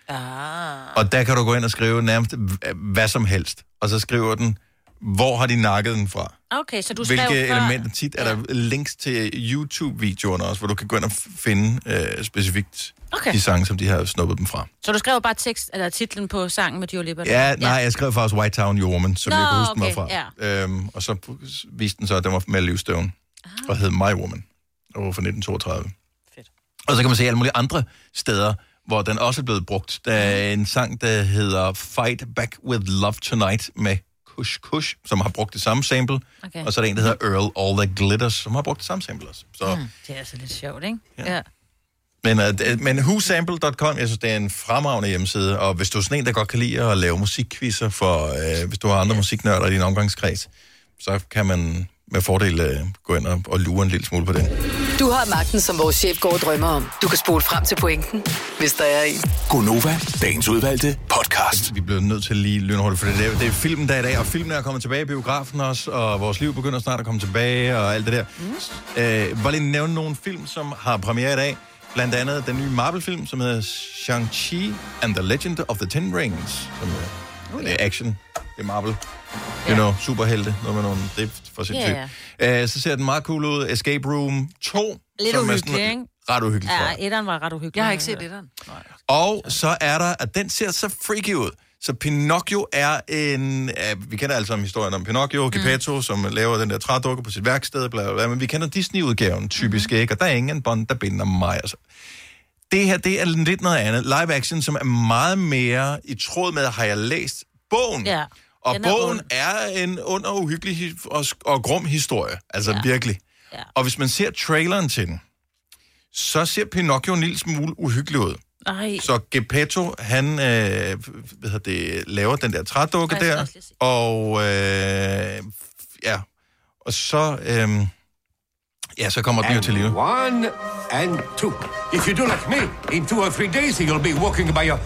S3: Ah.
S1: Og der kan du gå ind og skrive nærmest hvad som helst. Og så skriver den, hvor har de nakket den fra?
S2: Okay, så du skrev
S1: Hvilke elementer? Tit er der links til YouTube-videoerne også, hvor du kan gå ind og finde øh, specifikt
S2: Okay.
S1: de sange, som de har snuppet dem fra.
S2: Så du skrev bare tekst, eller titlen på sangen med Dua Lipa?
S1: Ja, nej, jeg skrev faktisk White Town Your Woman, som
S2: Nå,
S1: jeg kan huske
S2: okay,
S1: mig fra. Ja. Øhm, og så viste den så, at den var med Liv Stone, og hed My Woman, og var fra 1932. Fedt. Og så kan man se alle mulige andre steder, hvor den også er blevet brugt. Der er en sang, der hedder Fight Back With Love Tonight med Kush Kush, som har brugt det samme sample.
S2: Okay.
S1: Og så er der en, der hedder Earl All That Glitters, som har brugt det samme sample også. Så,
S2: Mm, det er altså lidt sjovt, ikke? Ja. ja.
S1: Men, uh, men whosample.com, jeg synes, det er en fremragende hjemmeside, og hvis du er sådan en, der godt kan lide at lave musikquizzer for, uh, hvis du har andre musiknørder i din omgangskreds, så kan man med fordel uh, gå ind og, og lure en lille smule på den.
S5: Du har magten, som vores chef går og drømmer om. Du kan spole frem til pointen, hvis der er en.
S6: Gonova, dagens udvalgte podcast.
S1: Vi bliver nødt til lige lynhurtigt, for det er, det er filmen der i dag, og filmen er kommet tilbage i biografen også, og vores liv begynder snart at komme tilbage, og alt det der. Mm. Øh, vil lige nævne nogle film, som har premiere i dag. Blandt andet den nye Marvel-film, som hedder Shang-Chi and the Legend of the Ten Rings. Som er, det er action. Det er Marvel. You know, superhelte. Noget med nogle... Det er for sindssygt.
S2: Ja,
S1: Øh, så ser den meget cool ud. Escape Room 2.
S2: Lidt
S1: som er
S2: uhyggelig,
S1: sådan
S2: ikke?
S1: Ret uhyggeligt, tror
S2: Ja,
S1: jeg.
S2: etteren var ret uhyggelig.
S3: Jeg har ikke set etteren.
S1: Og så er der, at den ser så freaky ud. Så Pinocchio er en... Ja, vi kender alle sammen historien om Pinocchio, Geppetto, mm. som laver den der trædukke på sit værksted, bla, bla, bla, men vi kender Disney-udgaven typisk mm. ikke, og der er ingen bånd, der binder mig. Altså. Det her, det er lidt noget andet. Live action, som er meget mere i tråd med, har jeg læst bogen.
S2: Ja.
S1: Og
S2: Den er
S1: bogen
S2: ond.
S1: er en under uhyggelig og, og grum historie. Altså ja. Virkelig.
S2: Ja.
S1: Og hvis man ser traileren til den, så ser Pinocchio en lille smule uhyggelig ud.
S2: Ej.
S1: Så Geppetto, han øh, hvad hedder det, laver den der trædukke
S2: Ej,
S1: der, og øh, ja, og så, øh, ja, så kommer den jo til live.
S11: One and two. If you do like me, in two or three days you'll be walking by your...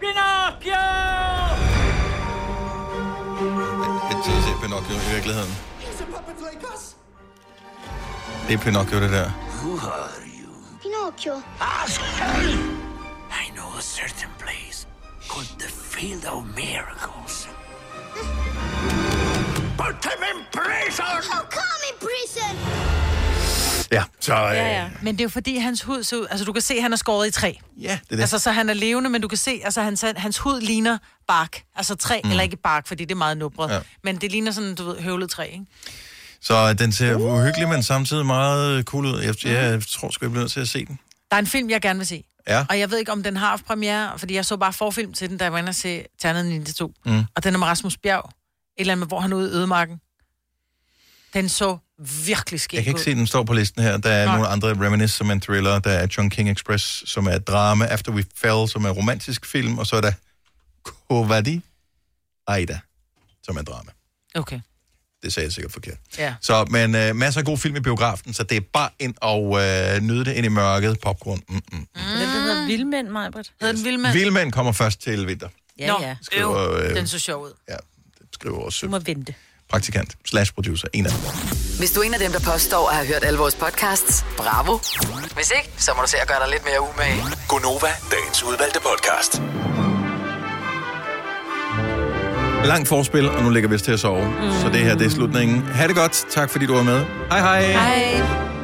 S15: Pinocchio!
S1: Pinocchio i virkeligheden.
S11: He's a puppet like us.
S1: Det er Pinocchio, det der.
S11: Who are you?
S15: Pinocchio.
S11: I know a certain place called the Field of Miracles. Put him in prison!
S15: How come in prison?
S1: Ja, så... Øh,
S3: Ja, ja. Men det er jo fordi, hans hud ser ud... Altså, du kan se, at han er skåret i træ.
S1: Ja, det er det.
S3: Altså, så han er levende, men du kan se, altså, hans, hans hud ligner bark. Altså træ, mm. eller ikke bark, fordi det er meget nubret.
S1: Ja.
S3: Men det ligner sådan, du ved, høvlet træ, ikke?
S1: Så den ser uhyggelig, men samtidig meget cool ud. Jeg, jeg tror sgu, jeg bliver nødt til at se den.
S3: Der er en film, jeg gerne vil se.
S1: Ja.
S3: Og jeg ved ikke, om den har haft premiere, fordi jeg så bare forfilm til den, da jeg var inde og se Ternet Ninja 2.
S1: Mm.
S3: Og den er med Rasmus Bjerg. Et eller andet med, hvor han er ude i ødemarken. Den så virkelig skæg
S1: Jeg kan ikke
S3: ud.
S1: se, at den står på listen her. Der er
S3: Nej.
S1: nogle andre Reminisce, som er en thriller. Der er John King Express, som er et drama. After We Fell, som er en romantisk film. Og så er der Kovadi Aida, som er et drama.
S3: Okay.
S1: Det sagde jeg sikkert forkert.
S3: Ja.
S1: Så, men øh, masser af god film i biografen, så det er bare ind og øh, nyde det ind i mørket. Popcorn. Mm, mm.
S2: Den der hedder Vildmænd, Majbrit.
S3: Hedder den Vildmand?
S1: Vildmænd kommer først til vinter.
S2: Ja,
S3: Nå,
S2: ja.
S1: Skriver, øh,
S3: den så sjov ud.
S1: Ja, det skriver vores
S2: Du må vente.
S1: Praktikant slash producer. En af dem.
S5: Hvis du er en af dem, der påstår at have hørt alle vores podcasts, bravo. Hvis ikke, så må du se at gøre dig lidt mere umage.
S6: Gonova, dagens udvalgte podcast.
S1: Langt forspil, og nu ligger vi til at sove. Mm. Så det her, det er slutningen. Ha' det godt. Tak fordi du var med. Hej hej.
S2: Hej.